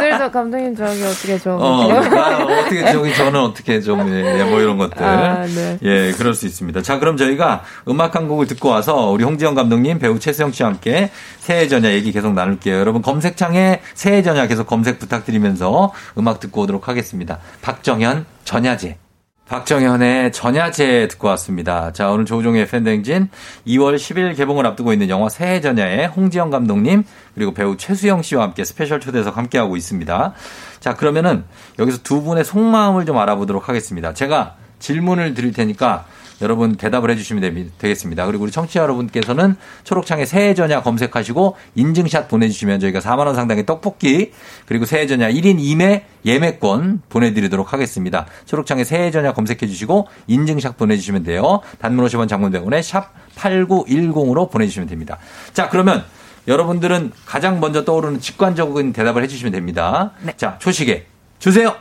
그래서 감독님 저기 어떻게 좀 어, 어떻게 저기 저는 어떻게 좀 예, 뭐 이런 것들. 아, 네. 예, 그럴 수 있습니다. 자, 그럼 저희가 음악 한 곡을 듣고 와서 우리 홍지영 감독님, 배우 최수영 씨와 함께 새해 전야 얘기 계속 나눌게요. 여러분 검색창에 새해 전야 계속 검색 부탁드리면서 음악 듣고 오도록 하겠습니다. 박정현 전야제. 박정현의 전야제 듣고 왔습니다. 자, 오늘 조종의 팬댕진 2월 10일 개봉을 앞두고 있는 영화 새해 전야의 홍지영 감독님 그리고 배우 최수영 씨와 함께 special 초대석 함께하고 있습니다. 자, 그러면은 여기서 두 분의 속마음을 좀 알아보도록 하겠습니다. 제가 질문을 드릴 테니까 여러분 대답을 해주시면 되겠습니다. 그리고 우리 청취자 여러분께서는 초록창에 새해 전야 검색하시고 인증샷 보내주시면 저희가 4만 원 상당의 떡볶이 그리고 새해 전야 1인 2매 예매권 보내드리도록 하겠습니다. 초록창에 새해 전야 검색해주시고 인증샷 보내주시면 돼요. 단문 50원 장문 100원에 샵 8910으로 보내주시면 됩니다. 자, 그러면 여러분들은 가장 먼저 떠오르는 직관적인 대답을 해주시면 됩니다. 자, 초시계 주세요.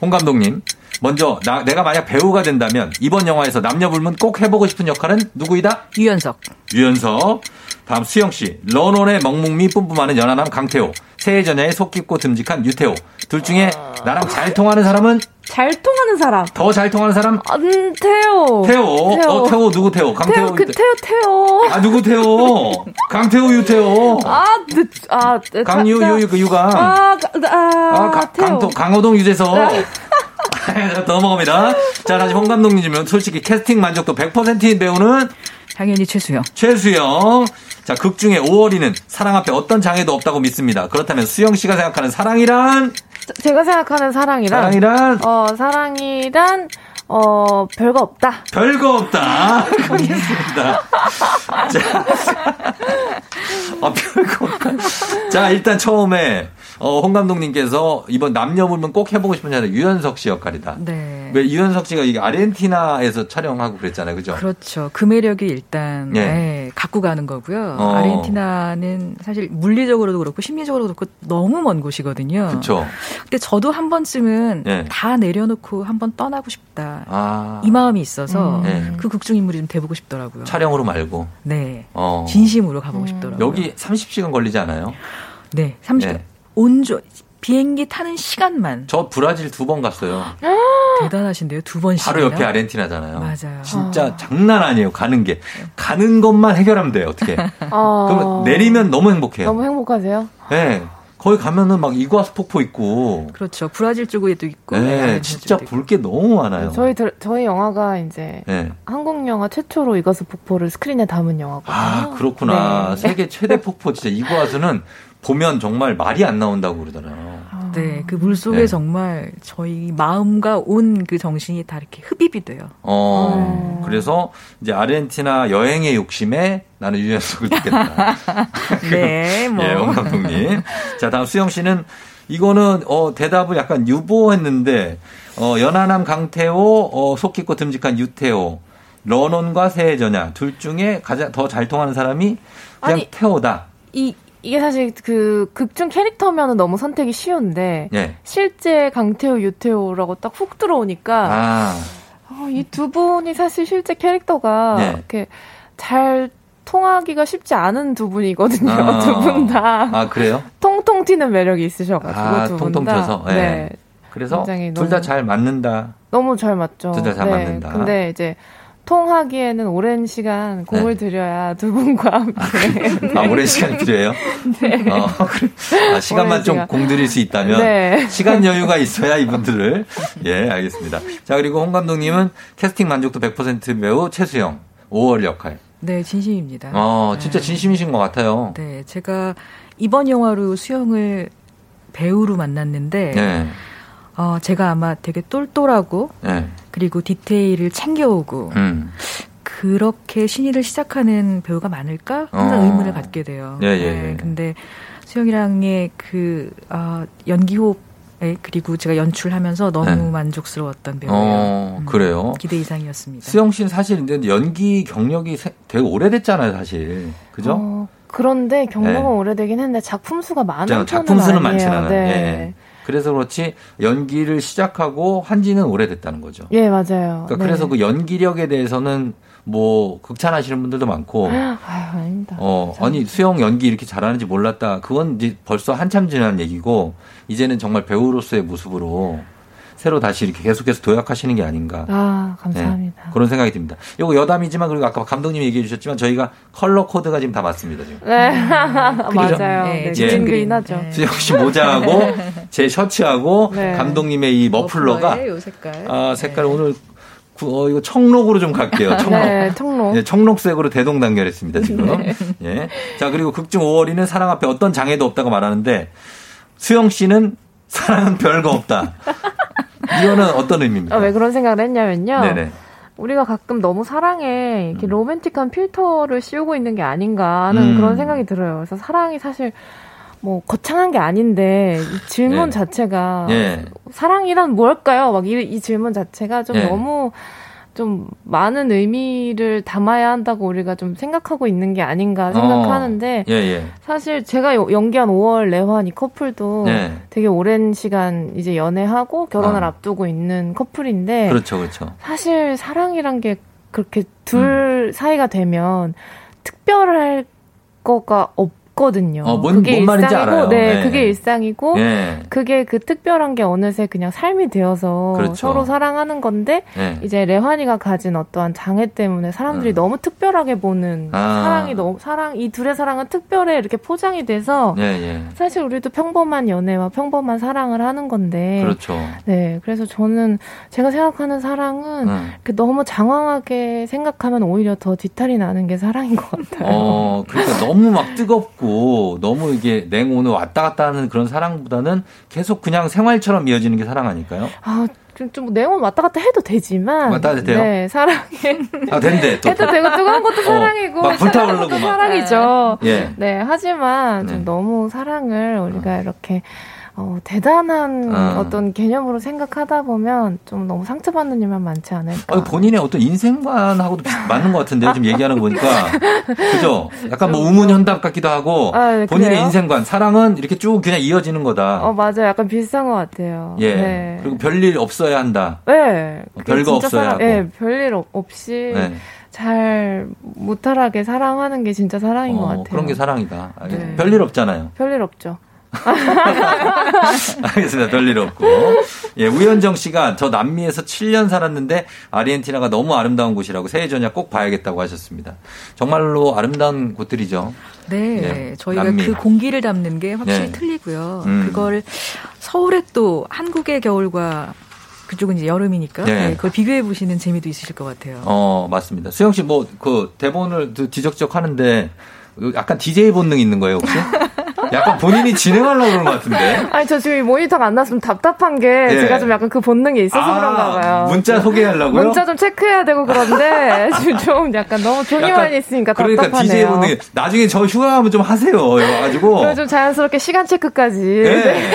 홍 감독님. 먼저 나, 내가 만약 배우가 된다면 이번 영화에서 남녀 불문 꼭 해보고 싶은 역할은 누구이다? 유연석. 유연석. 다음 수영 씨. 런온의 먹묵미 뿜뿜하는 연하남 강태호. 새해 전야에 속 깊고 듬직한 유태호. 둘 중에 나랑 잘 통하는 사람은 잘 통하는 사람. 더 잘 통하는 사람? 음, 태호. 태호. 어, 태호 누구 태호? 강태호. 태호, 그 태호, 태호. 아, 누구 태호? 강태호, 유태호. 아, 늦, 아, 네, 강유, 자, 자. 유, 그 유강. 아, 가- 아, 아, 가- 태호. 강도, 강호동 유재석. 넘어갑니다. 자, 다시 홍 감독님이면 솔직히 캐스팅 만족도 100%인 배우는 당연히 최수영. 최수영. 자, 극 중에 5월이는 사랑 앞에 어떤 장애도 없다고 믿습니다. 그렇다면 수영 씨가 생각하는 사랑이란? 제가 생각하는 사랑이란. 사랑이란? 어, 사랑이란, 어, 별거 없다. 별거 없다. 알겠습니다. 자, 아, 별거 없다. 자, 일단 처음에, 어, 홍 감독님께서 이번 남녀 물면 꼭 해보고 싶은 자는 유연석 씨 역할이다. 네. 왜 유연석 씨가 이게 아르헨티나에서 촬영하고 그랬잖아요. 그죠? 그렇죠. 그 매력이 일단 예. 예, 갖고 가는 거고요. 어. 아르헨티나는 사실 물리적으로도 그렇고 심리적으로도 그렇고 너무 먼 곳이거든요. 그쵸. 근데 저도 한 번쯤은 예. 다 내려놓고 한 번 떠나고 싶다. 아. 이 마음이 있어서 음. 예. 그 극중 인물이 좀 돼보고 싶더라고요. 촬영으로 말고. 네. 어. 진심으로 가보고 싶더라고요. 여기 30시간 걸리지 않아요? 네. 30분. 네. 온조 비행기 타는 시간만 저 브라질 두 번 갔어요. 대단하신데요. 두 번씩. 바로 옆에 아르헨티나잖아요. 맞아요. 진짜 장난 아니에요. 가는 게. 가는 것만 해결하면 돼요. 어떻게. 어. 그러면 내리면 너무 행복해요. 너무 행복하세요? 네. 거기 가면은 막 이과수 폭포 있고. 그렇죠. 브라질 쪽에도 있고. 네, 아르헨티나 진짜 볼 게 너무 많아요. 저희, 들- 저희 영화가 이제 네. 한국 영화 최초로 이것을 폭포를 스크린에 담은 영화거든요. 아, 그렇구나. 네. 세계 최대 폭포 진짜 이과수는 보면 정말 말이 안 나온다고 그러잖아요. 네, 그 물속에 네. 정말 저희 마음과 온 그 정신이 다 이렇게 흡입이 돼요. 어, 그래서 이제 아르헨티나 여행의 욕심에 나는 유연석을 듣겠다. 네, 뭐. 예, 홍 감독님. 자, 다음 수영 씨는 이거는 어 대답을 약간 유보했는데 어 연하남 강태호, 어, 속 깊고 듬직한 유태호, 런온과 새해 전야 둘 중에 가장 더 잘 통하는 사람이 그냥 아니. 태호다. 이 이게 사실 그 극중 캐릭터면은 너무 선택이 쉬운데 예. 실제 강태호, 유태호라고 딱 훅 들어오니까 아, 이두 분이 사실 실제 캐릭터가 네. 이렇게 잘 통하기가 쉽지 않은 두 분이거든요. 아. 두분 다 아 그래요? 통통 튀는 매력이 있으셔가지고 아, 두분 통통 다. 튀어서? 예. 네. 그래서 둘 다 잘 맞는다. 너무 잘 맞죠. 둘 다잘 네. 맞는다. 근데 이제 통하기에는 오랜 시간 공을 들여야 두 분과 함께. 아, 오랜 시간이 필요해요? 네. 어, 그래. 아, 시간만 좀 시간. 공들일 수 있다면 네. 시간 여유가 있어야 이분들을 예 알겠습니다. 자 그리고 홍 감독님은 캐스팅 만족도 100% 배우 최수영 5월 역할. 네, 진심입니다. 어 진짜 진심이신 것 같아요. 네, 제가 이번 영화로 수영을 배우로 만났는데, 네. 어, 제가 아마 되게 똘똘하고, 네. 그리고 디테일을 챙겨오고, 음. 그렇게 신의를 시작하는 배우가 많을까? 항상 어. 의문을 갖게 돼요. 예, 예, 예. 근데 수영이랑의 그, 어, 연기 호흡, 에 그리고 제가 연출하면서 너무 네. 만족스러웠던 배우예요. 어 그래요. 기대 이상이었습니다. 수영 씨는 사실 근데 연기 경력이 세- 되게 오래됐잖아요, 사실. 그죠? 어, 그런데 경력은 네. 오래되긴 했는데 작품 수가 많은 작품 수는 아니에요. 많진 않아요. 네. 예. 그래서 그렇지 연기를 시작하고 한지는 오래됐다는 거죠. 예, 맞아요. 그러니까 네. 그래서 그 연기력에 대해서는 뭐 극찬하시는 분들도 많고 아유, 아닙니다. 어 아니 수영 연기 이렇게 잘하는지 몰랐다. 그건 이제 벌써 한참 지난 얘기고 이제는 정말 배우로서의 모습으로 새로 다시 이렇게 계속해서 도약하시는 게 아닌가. 아, 감사합니다. 네, 그런 생각이 듭니다. 요거 여담이지만 그리고 아까 감독님이 얘기해 주셨지만 저희가 컬러 코드가 지금 다 맞습니다. 지금. 네. 맞아요. 네, 네, 예. 징그인하죠. 수영 씨 모자하고 제 셔츠하고 네. 감독님의 이 머플러가 요 색깔. 아 색깔 오늘 구- 어, 이거 청록으로 좀 갈게요. 청록. 네, 청록. 예, 청록색으로 대동단결했습니다, 지금. 예. 자, 그리고 극중 5월이는 사랑 앞에 어떤 장애도 없다고 말하는데, 수영 씨는 사랑은 별거 없다. 이거는 어떤 의미입니까? 아, 왜 그런 생각을 했냐면요. 네네. 우리가 가끔 너무 사랑에 이렇게 로맨틱한 필터를 씌우고 있는 게 아닌가 하는 음. 그런 생각이 들어요. 그래서 사랑이 사실 뭐 거창한 게 아닌데 이 질문 네. 자체가 예. 사랑이란 뭘까요? 막 이 이 질문 자체가 좀 예. 너무 좀 많은 의미를 담아야 한다고 우리가 좀 생각하고 있는 게 아닌가 생각하는데 어, 예, 예. 사실 제가 요- 연기한 5월 내환 이 커플도 네. 되게 오랜 시간 이제 연애하고 결혼을 아. 앞두고 있는 커플인데 그렇죠, 그렇죠. 사실 사랑이란 게 그렇게 둘 사이가 되면 특별할 거가 없 거든요. 어, 뭔- 그게 뭔 말인지 일상이고, 알아요. 네, 네. 그게 일상이고, 예. 그게 그 특별한 게 어느새 그냥 삶이 되어서 그렇죠. 서로 사랑하는 건데, 예. 이제 레환이가 가진 어떠한 장애 때문에 사람들이 너무 특별하게 보는 아. 사랑이 너무 사랑 이 둘의 사랑은 특별해 이렇게 포장이 돼서 예, 예. 사실 우리도 평범한 연애와 평범한 사랑을 하는 건데 그렇죠. 네, 그래서 저는 제가 생각하는 사랑은 음. 너무 장황하게 생각하면 오히려 더 뒤탈이 나는 게 사랑인 것 같아요. 어, 그러니까 너무 막 뜨겁고 너무 이게 냉온을 왔다 갔다 하는 그런 사랑보다는 계속 그냥 생활처럼 이어지는 게 사랑 아닐까요? 아, 좀, 좀 내용 왔다 갔다 해도 되지만 왔다 갔다 돼요? 네, 사랑해. 아, 된대. 또. 해도 되고 뜨거운 것도 어, 사랑이고 막 불타오르고 것도 막. 사랑이죠. 예. 네, 하지만 네. 좀 너무 사랑을 우리가 이렇게 어, 대단한 어. 어. 떤 개념으로 생각하다 보면 좀 너무 상처받는 일만 많지 않을까. 어, 본인의 어떤 인생관하고도 맞는 것 같은데요. 지금 얘기하는 거 보니까. 그죠? 약간 뭐 우문현답 같기도 하고. 아, 네, 본인의 그래요? 인생관, 사랑은 이렇게 쭉 그냥 이어지는 거다. 어, 맞아요. 약간 비슷한 것 같아요. 예. 네. 그리고 별일 없어야 한다. 네. 어, 별거 없어야 사랑- 하고. 네, 별일 없- 없이 네. 잘 무탈하게 사랑하는 게 진짜 사랑인 것 어, 같아요. 그런 게 사랑이다. 네. 별일 없잖아요. 별일 없죠. 알겠습니다. 별일 없고. 예, 우현정 씨가 저 남미에서 7년 살았는데 아르헨티나가 너무 아름다운 곳이라고 새해 전야 꼭 봐야겠다고 하셨습니다. 정말로 아름다운 곳들이죠. 네, 예, 저희가 남미. 그 공기를 담는 게 확실히 네. 틀리고요. 음. 그걸 서울에 또 한국의 겨울과 그쪽은 이제 여름이니까 네. 네, 그걸 비교해 보시는 재미도 있으실 것 같아요. 어, 맞습니다. 수영 씨 뭐 그 대본을 그 지적지적 하는데 약간 DJ 본능 있는 거예요, 혹시? 약간 본인이 진행하려고 그러는 것 같은데. 아니 저 지금 이 모니터가 안 났으면 답답한 게 예. 제가 좀 약간 그 본능이 있어서 아, 그런가 봐요. 문자 소개하려고요? 문자 좀 체크해야 되고 그런데 지금 좀 약간 너무 종이만 있으니까 그러니까 답답하네요. DJ 분들 나중에 저 휴가 가면 좀 하세요. 와가지고. 좀 자연스럽게 시간 체크까지. 네. 네.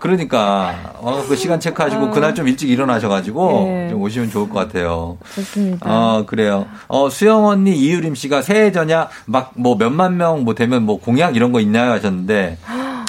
그러니까 어, 그 시간 체크하시고 그날 좀 일찍 일어나셔가지고 네. 좀 오시면 좋을 것 같아요. 좋습니다. 어 그래요. 어 수영 언니 이유림 씨가 새해 전야 막 뭐 몇만 명 뭐 되면 뭐 공약 이런 거 있나요 하셨는데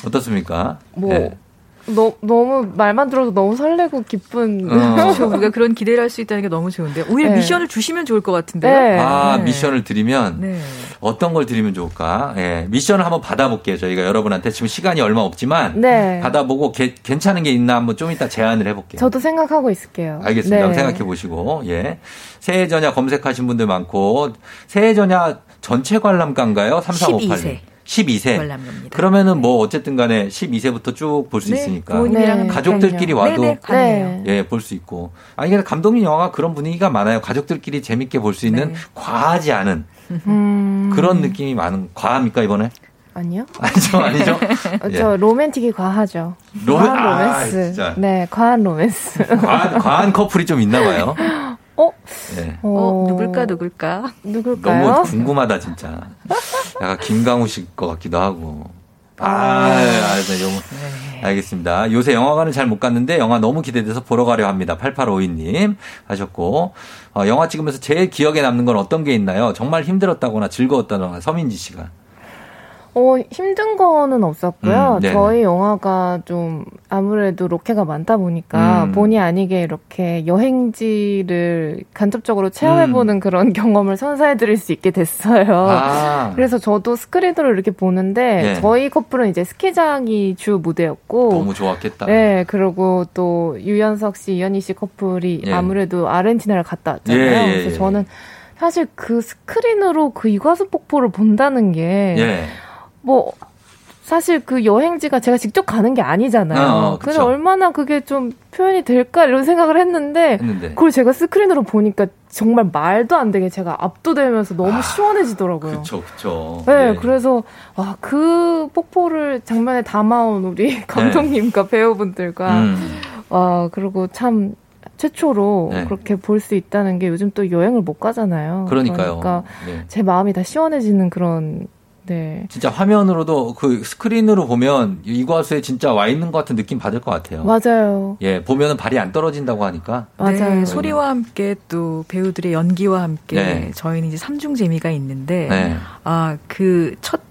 어떻습니까? 뭐 네. 너, 너무 말만 들어도 너무 설레고 기쁜. 어. 그렇죠. 우리가 그런 기대를 할 수 있다는 게 너무 좋은데 오히려 네. 미션을 주시면 좋을 것 같은데요. 네. 아 네. 미션을 드리면 네. 어떤 걸 드리면 좋을까? 예, 미션을 한번 받아볼게요. 저희가 여러분한테 지금 시간이 얼마 없지만 네. 받아보고 게- 괜찮은 게 있나 한번 좀 이따 제안을 해볼게요. 저도 생각하고 있을게요. 알겠습니다. 네. 한번 생각해 보시고, 예. 새해 전야 검색하신 분들 많고, 새해 전야 전체 관람가인가요? 3358님. 12세. 관람가입니다. 그러면은 뭐 어쨌든 간에 12세부터 쭉 볼수 네, 있으니까. 부모님이랑 가족들끼리. 와도 가능해요. 예, 볼 수 있고. 아니, 근데 감독님 영화가 그런 분위기가 많아요. 가족들끼리 재밌게 볼 수 있는 네. 과하지 않은 음. 그런 느낌이 많은, 과합니까, 이번에? 아니요. 아니죠, 아니죠? 어, 예. 저 로맨틱이 과하죠. 로맨- 과한 아, 로맨스. 진짜. 네, 과한 로맨스. 과한, 과한 커플이 좀 있나 봐요. 어? 예. 어, 누굴까 누굴까? 누굴까요? 너무 궁금하다 진짜. 약간 김강우 씨 것 같기도 하고. 아, 아, 네, 너무 알겠습니다. 요새 영화관을 잘 못 갔는데 영화 너무 기대돼서 보러 가려 합니다. 8852님 하셨고 어, 영화 찍으면서 제일 기억에 남는 건 어떤 게 있나요? 정말 힘들었다거나 즐거웠다거나 서민지 씨가. 어, 힘든 거는 없었고요. 음. 저희 영화가 좀 아무래도 로케가 많다 보니까 음. 본의 아니게 이렇게 여행지를 간접적으로 체험해보는 그런 경험을 선사해드릴 수 있게 됐어요. 음. 아. 그래서 저도 스크린으로 이렇게 보는데 네. 저희 커플은 이제 스키장이 주 무대였고 너무 좋았겠다. 네, 그리고 또 유연석 씨, 이현희 씨 커플이 예. 아무래도 아르헨티나를 갔다 왔잖아요. 예, 예, 그래서 예. 저는 사실 그 스크린으로 그 이과수 폭포를 본다는 게 예. 뭐 사실 그 여행지가 제가 직접 가는 게 아니잖아요. 어, 그래서 그쵸. 얼마나 그게 좀 표현이 될까 이런 생각을 했는데 했는데. 그걸 제가 스크린으로 보니까 정말 말도 안 되게 제가 압도되면서 너무 시원해지더라고요. 그쵸, 그쵸. 네, 예. 그래서 아, 그 폭포를 장면에 담아온 우리 감독님과 배우분들과 음. 와 그리고 참 최초로 네. 그렇게 볼 수 있다는 게 요즘 또 여행을 못 가잖아요. 그러니까요. 그러니까 네. 제 마음이 다 시원해지는 그런 네. 진짜 화면으로도 그 스크린으로 보면 이과수에 진짜 와 있는 것 같은 느낌 받을 것 같아요. 맞아요. 예, 보면은 발이 안 떨어진다고 하니까. 맞아요. 네, 소리와 함께 또 배우들의 연기와 함께 네. 저희는 이제 삼중 재미가 있는데 네. 아그 첫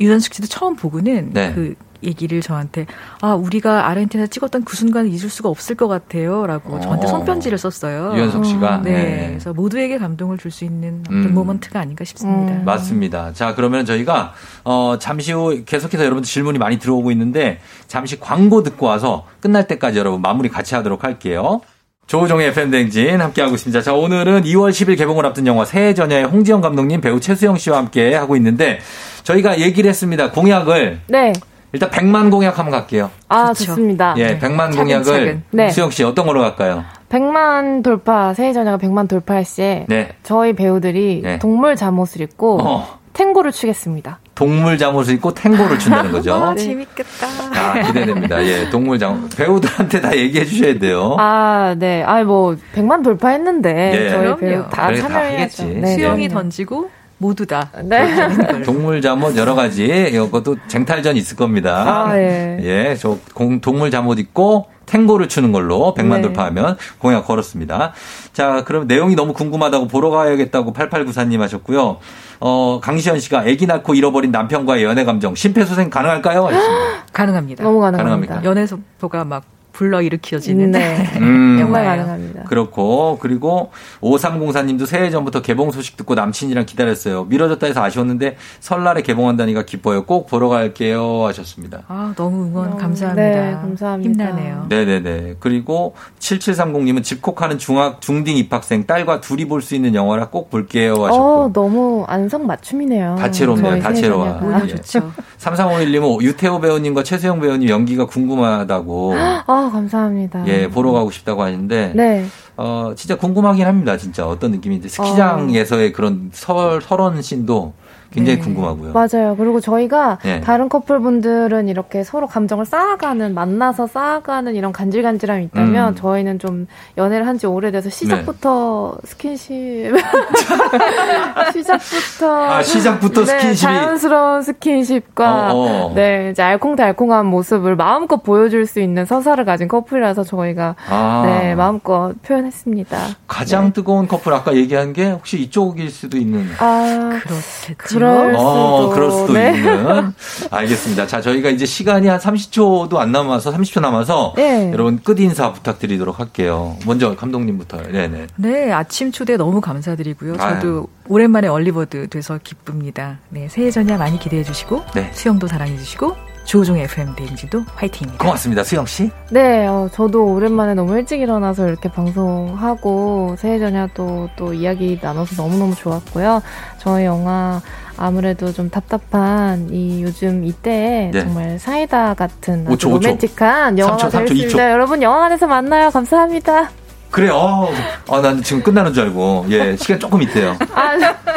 유연숙 씨도 처음 보고는 네. 그 얘기를 저한테 아 우리가 아르헨티나 찍었던 그 순간을 잊을 수가 없을 것 같아요라고 저한테 어. 손편지를 썼어요. 유연석 씨가? 네. 네. 그래서 모두에게 감동을 줄 수 있는 어떤 음. 모먼트가 아닌가 싶습니다. 맞습니다. 자, 그러면 저희가 어 잠시 후 계속해서 여러분들 질문이 많이 들어오고 있는데 잠시 광고 듣고 와서 끝날 때까지 여러분 마무리 같이 하도록 할게요. 조우종의 FM댕진 함께하고 있습니다. 자, 오늘은 2월 10일 개봉을 앞둔 영화 새해 전야의 홍지영 감독님, 배우 최수영 씨와 함께 하고 있는데 저희가 얘기를 했습니다. 공약을 네. 일단 100만 공약 한번 갈게요. 아, 좋습니다. 예, 100만 차근차근. 공약을 네. 수영 씨 어떤 걸로 갈까요? 100만 돌파, 새해 전야가 100만 돌파할 시에 네. 저희 배우들이 네. 동물 잠옷을 입고 어. 탱고를 추겠습니다. 동물 잠옷을 입고 탱고를 춘다는 거죠. 아, 재밌겠다. 아, 기대됩니다. 예, 동물 잠옷. 배우들한테 다 얘기해 주셔야 돼요. 아, 네. 아, 뭐 100만 돌파했는데 예. 저희 그럼요. 배우 다 참여해야죠. 하겠지. 네, 수영이 네. 던지고 모두 다. 네. 동물 잠옷 여러 가지 이것도 쟁탈전 있을 겁니다. 아, 예. 예, 저 공- 동물 잠옷 입고 탱고를 추는 걸로 100만 네. 돌파하면 공약 걸었습니다. 자, 그럼 내용이 너무 궁금하다고 보러 가야겠다고 8894님 하셨고요. 어, 강시현 씨가 아기 낳고 잃어버린 남편과의 연애 감정 심폐소생 가능할까요? 가능합니다. 너무 가능합니다. 가능합니까? 연애 속도가 막 불러 일으켜지는. 네. 음. 정말 영화예요. 가능합니다. 그렇고 그리고 5304님도 새해 전부터 개봉 소식 듣고 남친이랑 기다렸어요. 미뤄졌다 해서 아쉬웠는데 설날에 개봉한다니까 기뻐요. 꼭 보러 갈게요 하셨습니다. 아, 너무 응원 너무- 감사합니다. 네, 감사합니다. 힘나네요. 네네네. 그리고 7730님은 집콕하는 중학 중딩 입학생 딸과 둘이 볼 수 있는 영화라 꼭 볼게요 하셨고 어, 너무 안성 맞춤이네요. 다채롭네요. 다채로워. 오히려 예. 좋죠. 3351님은 유태호 배우님과 최수영 배우님 연기가 궁금하다고 아, 감사합니다. 예 보러 가고 싶다고 하는데 네. 어, 진짜 궁금하긴 합니다. 진짜 어떤 느낌인지. 스키장에서의 그런 설, 설원 씬도 굉장히 네. 궁금하고요. 맞아요. 그리고 저희가 네. 다른 커플분들은 이렇게 서로 감정을 쌓아가는, 만나서 쌓아가는 이런 간질간질함이 있다면 음. 저희는 좀 연애를 한 지 오래돼서 시작부터 스킨십. 시작부터. 아, 시작부터 네, 스킨십이- 자연스러운 스킨십과 어, 어. 네, 이제 알콩달콩한 모습을 마음껏 보여줄 수 있는 서사를 가진 커플이라서 저희가 아. 네, 마음껏 표현했습니다. 가장 뜨거운 커플 아까 얘기한 게 혹시 이쪽일 수도 있는. 아, 그렇겠죠. 그럴 수도. 어, 그럴 수도 네. 있는. 알겠습니다. 자, 저희가 이제 시간이 한 30초도 안 남아서 30초 남아서 네. 여러분 끝 인사 부탁드리도록 할게요. 먼저 감독님부터. 네 네. 네, 아침 초대 너무 감사드리고요. 저도 오랜만에 얼리버드 돼서 기쁩니다. 네, 새해 전야 많이 기대해 주시고 네. 수영도 사랑해 주시고 조종의 FM 대행진도 화이팅입니다. 고맙습니다. 수영 씨. 네, 어, 저도 오랜만에 너무 일찍 일어나서 이렇게 방송하고 새해 전야도 또 이야기 나눠서 너무너무 좋았고요. 저희 영화 아무래도 좀 답답한 이 요즘 이때에 네. 정말 사이다 같은 아주 오초, 오초. 로맨틱한 영화가 삼초, 삼초, 되겠습니다. 이초. 여러분 영화관에서 만나요. 감사합니다. 그래, 어, 어, 난 지금 끝나는 줄 알고. 예, 시간 조금 있대요. 아,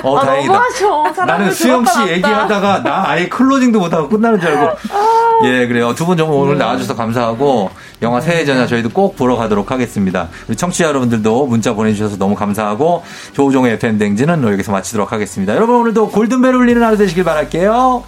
어, 아, 다행이다. 나는 수영 씨 그럴 것 같다. 얘기하다가 나 아예 클로징도 못하고 끝나는 줄 알고. 예, 그래요. 두 분 정말 오늘 나와주셔서 감사하고 영화 새해 전야 저희도 꼭 보러 가도록 하겠습니다. 우리 청취자 여러분들도 문자 보내주셔서 너무 감사하고 조우종의 FM 댕지는 여기서 마치도록 하겠습니다. 여러분 오늘도 골든벨 울리는 하루 되시길 바랄게요.